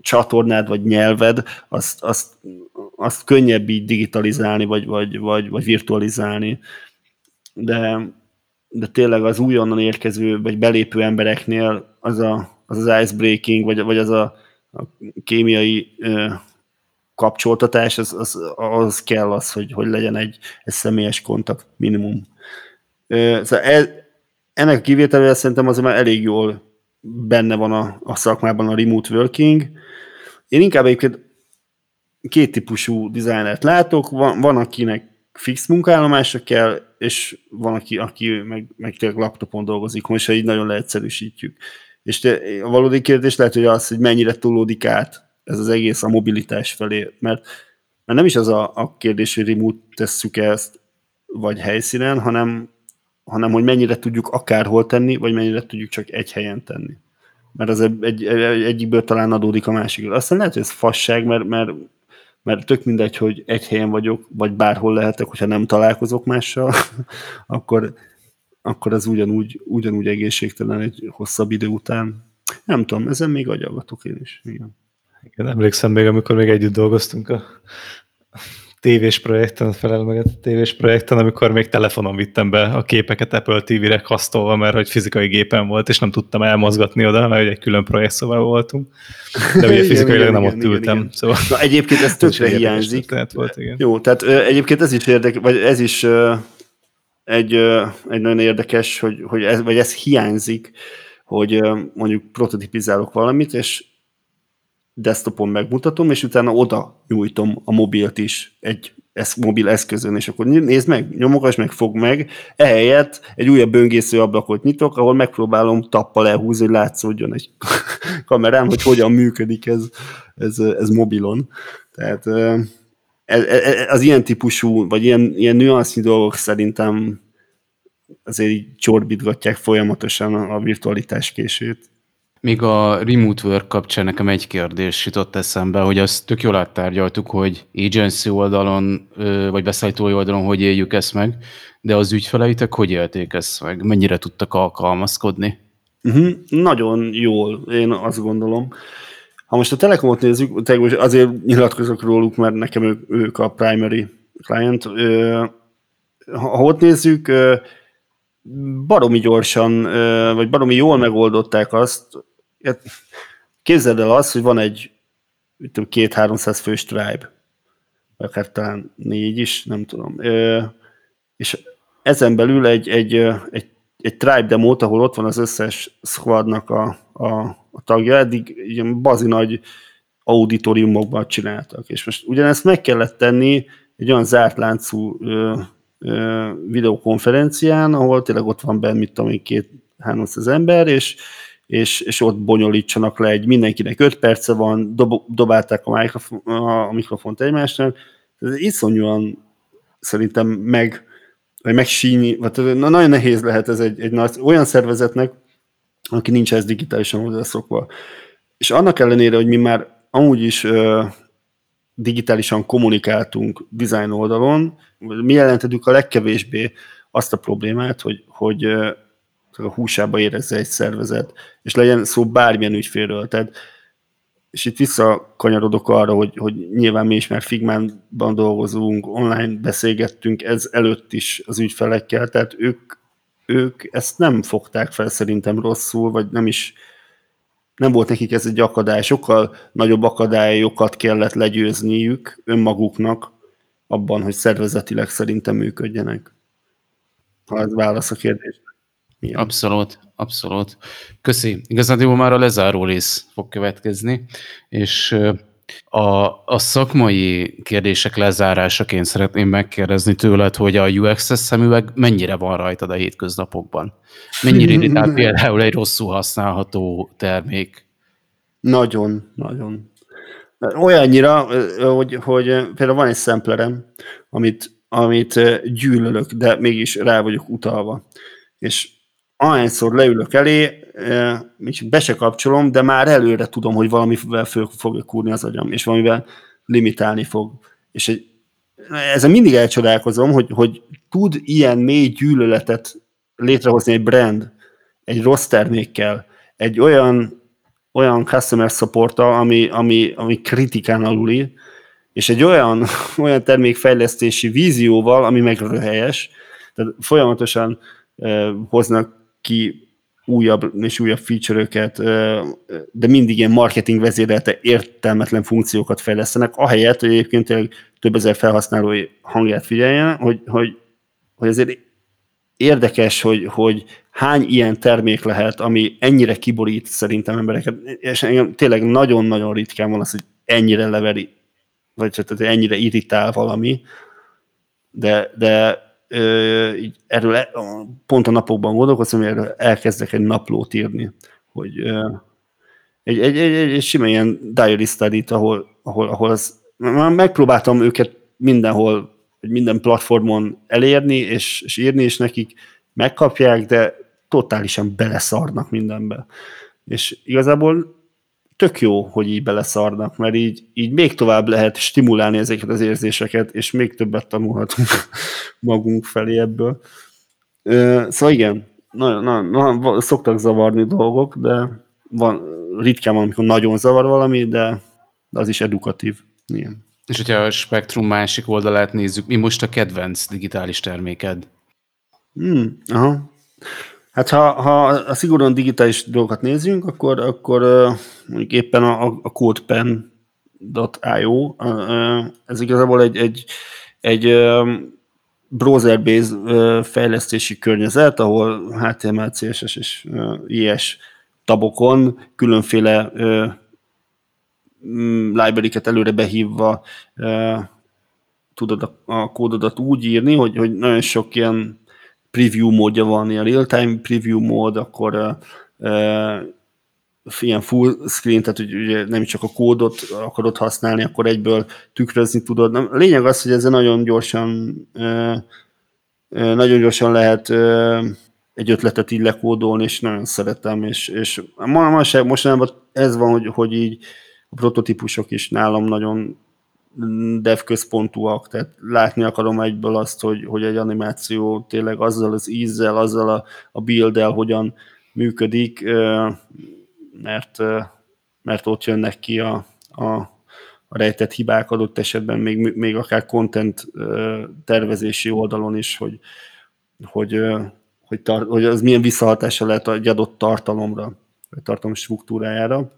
csatornád vagy nyelved, azt, azt, azt könnyebb így digitalizálni, vagy, vagy, vagy, vagy virtualizálni. De, de tényleg az újonnan érkező, vagy belépő embereknél az a, az, az icebreaking, vagy, vagy az a, a kémiai kapcsoltatás, az, az, az kell az, hogy, hogy legyen egy, egy személyes kontakt minimum. Szóval ez, ennek a kivételével szerintem azért már elég jól benne van a, a szakmában a remote working. Én inkább egyébként két típusú dizájnert látok, van, van akinek fix munkállomásra kell, és van, aki, aki meg, meg tényleg laptopon dolgozik, most így nagyon leegyszerűsítjük. És te, a valódi kérdés lehet, hogy az, hogy mennyire túlódik át ez az egész a mobilitás felé, mert, mert nem is az a, a kérdés, hogy remote tesszük ezt, vagy helyszínen, hanem, hanem hogy mennyire tudjuk akárhol tenni, vagy mennyire tudjuk csak egy helyen tenni. Mert az egy, egy, egyikből talán adódik a másikból. Aztán lehet, hogy ez fasság, mert, mert, mert tök mindegy, hogy egy helyen vagyok, vagy bárhol lehetek, hogyha nem találkozok mással, akkor, akkor ez ugyanúgy, ugyanúgy egészségtelen egy hosszabb idő után. Nem tudom, ezen még agyalgatok én is. Igen. Igen, emlékszem még, amikor még együtt dolgoztunk a tévés projekten, felel meg a tévés projekten, amikor még telefonon vittem be a képeket Apple TV-re kasztolva, mert hogy fizikai gépen volt, és nem tudtam elmozgatni oda, mert egy külön projekt szóval voltunk. De ugye fizikailag nem ott ültem. Igen. Szóval Na egyébként ez tökre hiányzik. Tehát volt, igen. Jó, tehát egyébként ez is érdekes, vagy ez is egy, egy nagyon érdekes, hogy, hogy ez, vagy ez hiányzik, hogy mondjuk prototipizálok valamit, és desktopon megmutatom, és utána oda nyújtom a mobilt is egy ez, mobil eszközön, és akkor nézd meg, nyomogass meg, fog meg, ehelyett egy újabb böngésző ablakot nyitok, ahol megpróbálom tappal elhúzni, hogy látszódjon egy kamerám, hogy hogyan működik ez, ez, ez mobilon. Tehát ez, ez, az ilyen típusú, vagy ilyen, ilyen nüansznyi dolgok szerintem azért így csorbítgatják folyamatosan a virtualitás későt. Még a remote work kapcsán nekem egy kérdés jutott eszembe, hogy azt tök jól áttárgyaltuk, hogy agency oldalon, vagy beszállítói oldalon hogy éljük ezt meg, de az ügyfeleitek hogy élték ezt meg? Mennyire tudtak alkalmazkodni? Uh-huh. Nagyon jól, én azt gondolom. Ha most a Telekomot nézzük, azért nyilatkozok róluk, mert nekem ők, ők a primary client. Ha ott nézzük, baromi gyorsan, vagy baromi jól megoldották azt, hát képzeld el azt, hogy van egy két-háromszáz fős tribe, akár talán négy is, nem tudom. És ezen belül egy, egy, egy, egy tribe demót, ahol ott van az összes squadnak a, a, a tagja, eddig ilyen bazi nagy auditoriumokban csináltak. És most ugyanezt meg kellett tenni egy olyan zárt láncú videokonferencián, ahol tényleg ott van benne, mit tudom én, két 300 ember, és, és, és ott bonyolítsanak le egy, mindenkinek 5 perce van, dob, dobálták a, mikrofon, a mikrofont egymásnak, ez iszonyúan szerintem meg, vagy megsíni, vagy na, nagyon nehéz lehet ez egy, egy nagy, olyan szervezetnek, aki nincs ez digitálisan hozzászokva. És annak ellenére, hogy mi már amúgy is ö, digitálisan kommunikáltunk design oldalon, mi jelentettük a legkevésbé azt a problémát, hogy, hogy a húsába érezze egy szervezet, és legyen szó bármilyen ügyfélről. Tehát, és itt visszakanyarodok arra, hogy, hogy nyilván mi is már Figmánban dolgozunk, online beszélgettünk ez előtt is az ügyfelekkel, tehát ők, ők ezt nem fogták fel szerintem rosszul, vagy nem is nem volt nekik ez egy akadály, sokkal nagyobb akadályokat kellett legyőzniük önmaguknak abban, hogy szervezetileg szerintem működjenek. Ha ez válasz a kérdésre. Igen. Abszolút, abszolút. Köszi. Igazán már a lezáró rész fog következni, és a, a szakmai kérdések lezárásaként szeretném megkérdezni tőled, hogy a UX-es szemüveg mennyire van rajtad a hétköznapokban? Mennyire irritál például egy rosszul használható termék? Nagyon, nagyon. Olyannyira, hogy, hogy például van egy szemplerem, amit, amit gyűlölök, de mégis rá vagyok utalva. És ahányszor leülök elé, még be se kapcsolom, de már előre tudom, hogy valamivel föl fogja kúrni az agyam, és valamivel limitálni fog. És egy, ezen mindig elcsodálkozom, hogy, hogy tud ilyen mély gyűlöletet létrehozni egy brand, egy rossz termékkel, egy olyan, olyan customer support ami, ami, ami kritikán aluli, és egy olyan, olyan termékfejlesztési vízióval, ami meg tehát folyamatosan eh, hoznak ki újabb és újabb feature-öket, de mindig ilyen marketing vezérelte értelmetlen funkciókat fejlesztenek, ahelyett, hogy egyébként több ezer felhasználói hangját figyeljen, hogy, hogy, hogy azért érdekes, hogy, hogy hány ilyen termék lehet, ami ennyire kiborít szerintem embereket, és engem tényleg nagyon-nagyon ritkán van az, hogy ennyire leveri, vagy tehát ennyire irritál valami, de, de így erről e, pont a napokban gondolkoztam, hogy erről elkezdek egy naplót írni, hogy egy, egy, egy, egy, egy sima ilyen diary study ahol, ahol, ahol az, már megpróbáltam őket mindenhol, minden platformon elérni és, és írni, és nekik megkapják, de totálisan beleszarnak mindenbe. És igazából tök jó, hogy így beleszarnak, mert így, így még tovább lehet stimulálni ezeket az érzéseket, és még többet tanulhatunk magunk felé ebből. Szóval igen, nagyon, nagyon, nagyon, szoktak zavarni dolgok, de van, ritkán van, amikor nagyon zavar valami, de, az is edukatív. Igen. És hogyha a spektrum másik oldalát nézzük, mi most a kedvenc digitális terméked? Hmm, aha. Hát ha, ha a szigorúan digitális dolgokat nézzünk, akkor, akkor mondjuk éppen a, a CodePen.io, ez igazából egy, egy, egy browser-based fejlesztési környezet, ahol HTML, CSS és IS tabokon különféle mm, library-ket előre behívva tudod a, a kódodat úgy írni, hogy, hogy nagyon sok ilyen preview módja van, ilyen real-time preview mód, akkor ilyen full screen, tehát hogy ugye nem csak a kódot akarod használni, akkor egyből tükrözni tudod. A lényeg az, hogy ezzel nagyon gyorsan nagyon gyorsan lehet egy ötletet így lekódolni, és nagyon szeretem, és, és mostanában ez van, hogy, hogy így a prototípusok is nálam nagyon dev központúak, tehát látni akarom egyből azt, hogy, hogy egy animáció tényleg azzal az ízzel, azzal a, a build hogyan működik, mert, mert ott jönnek ki a, a, a rejtett hibák adott esetben, még, még akár content tervezési oldalon is, hogy, hogy, hogy, tar- hogy az milyen visszahatása lehet egy adott tartalomra, vagy tartalom struktúrájára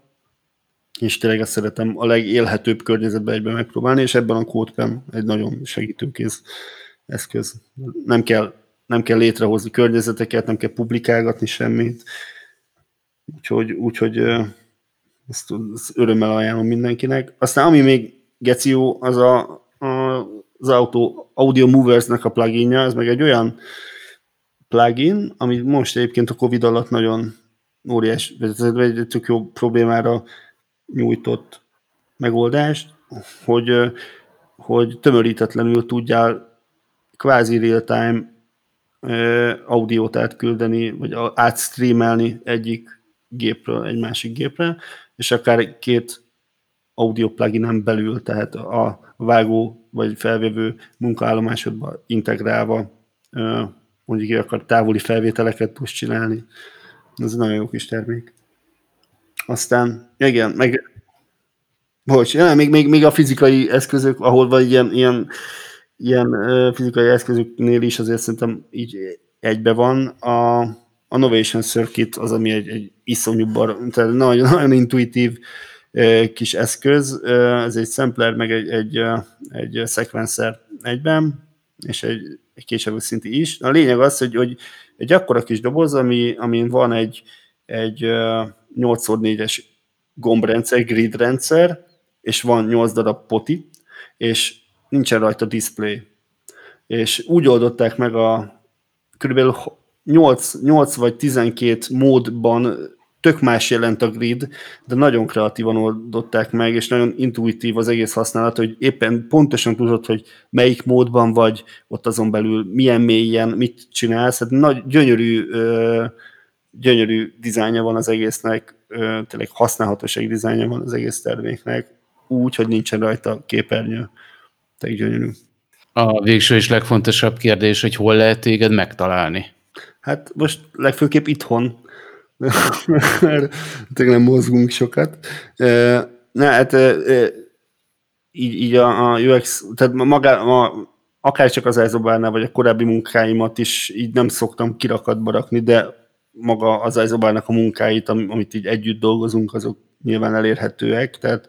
és tényleg ezt szeretem a legélhetőbb környezetben egyben megpróbálni, és ebben a CodePen egy nagyon segítőkész eszköz. Nem kell, nem kell létrehozni környezeteket, nem kell publikálgatni semmit, úgyhogy, úgyhogy ezt, ezt örömmel ajánlom mindenkinek. Aztán ami még geció, az a, a az Auto, Audio Movers-nek a pluginja, ez meg egy olyan plugin, ami most egyébként a Covid alatt nagyon óriás, vagy tök jó problémára nyújtott megoldást, hogy, hogy tömörítetlenül tudjál kvázi real-time audiót átküldeni, vagy átstreamelni egyik gépről egy másik gépre, és akár két audio pluginen belül, tehát a vágó vagy felvevő munkaállomásodba integrálva mondjuk akar távoli felvételeket tudsz csinálni. Ez nagyon jó kis termék. Aztán, igen, meg Bocs, ja, még, még, még a fizikai eszközök, ahol van ilyen, ilyen, ilyen fizikai eszközöknél is azért szerintem így egybe van. A, a Novation Circuit az, ami egy, egy iszonyú bar, tehát nagyon, nagyon intuitív kis eszköz. Ez egy sampler, meg egy, egy, egy sequencer egyben, és egy, egy kétsávú szinti is. A lényeg az, hogy, hogy egy akkora kis doboz, ami, amin van egy, egy 8x4-es gombrendszer, grid rendszer, és van 8 darab poti, és nincsen rajta display. És úgy oldották meg a körülbelül 8, 8 vagy 12 módban tök más jelent a grid, de nagyon kreatívan oldották meg, és nagyon intuitív az egész használat, hogy éppen pontosan tudod, hogy melyik módban vagy, ott azon belül milyen mélyen, mit csinálsz. Hát nagy, gyönyörű, gyönyörű dizájnja van az egésznek, tényleg használhatóság dizájnja van az egész terméknek, úgy, hogy nincsen rajta képernyő. Tényleg gyönyörű. A végső és legfontosabb kérdés, hogy hol lehet téged megtalálni? Hát most legfőképp itthon, mert tényleg nem mozgunk sokat. Ne, hát így, így a, a UX, tehát maga, ma, akár csak az Elzobárnál, vagy a korábbi munkáimat is így nem szoktam kirakatba rakni, de maga az Elzobárnak a munkáit, amit így együtt dolgozunk, azok nyilván elérhetőek, tehát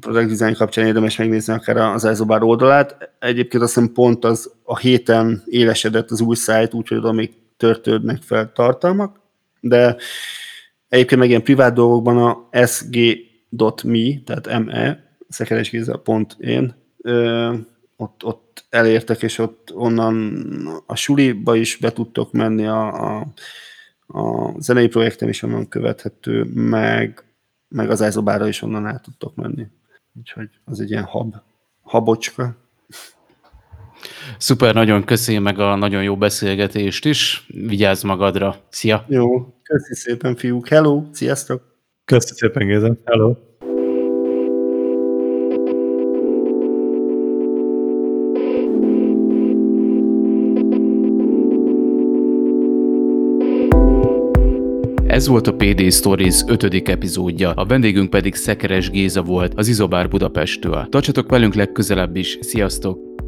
product design kapcsán érdemes megnézni akár az Elzobár oldalát. Egyébként azt hiszem pont az a héten élesedett az új szájt, úgyhogy oda még törtődnek fel tartalmak, de egyébként meg ilyen privát dolgokban a sg.me, tehát me, szekeresgéza.én, ott, ott elértek, és ott onnan a suliba is be tudtok menni, a, a, a zenei projektem is onnan követhető, meg meg az Ezobára is onnan el tudtok menni. Úgyhogy az egy ilyen hab, habocska. Szuper, nagyon köszi meg a nagyon jó beszélgetést is. Vigyázz magadra. Szia! Jó, köszi szépen, fiúk. Hello, sziasztok! Köszi szépen, Géza. Hello! Ez volt a PD Stories 5. epizódja, a vendégünk pedig Szekeres Géza volt az Izobár Budapesttől. Tartsatok velünk legközelebb is, sziasztok!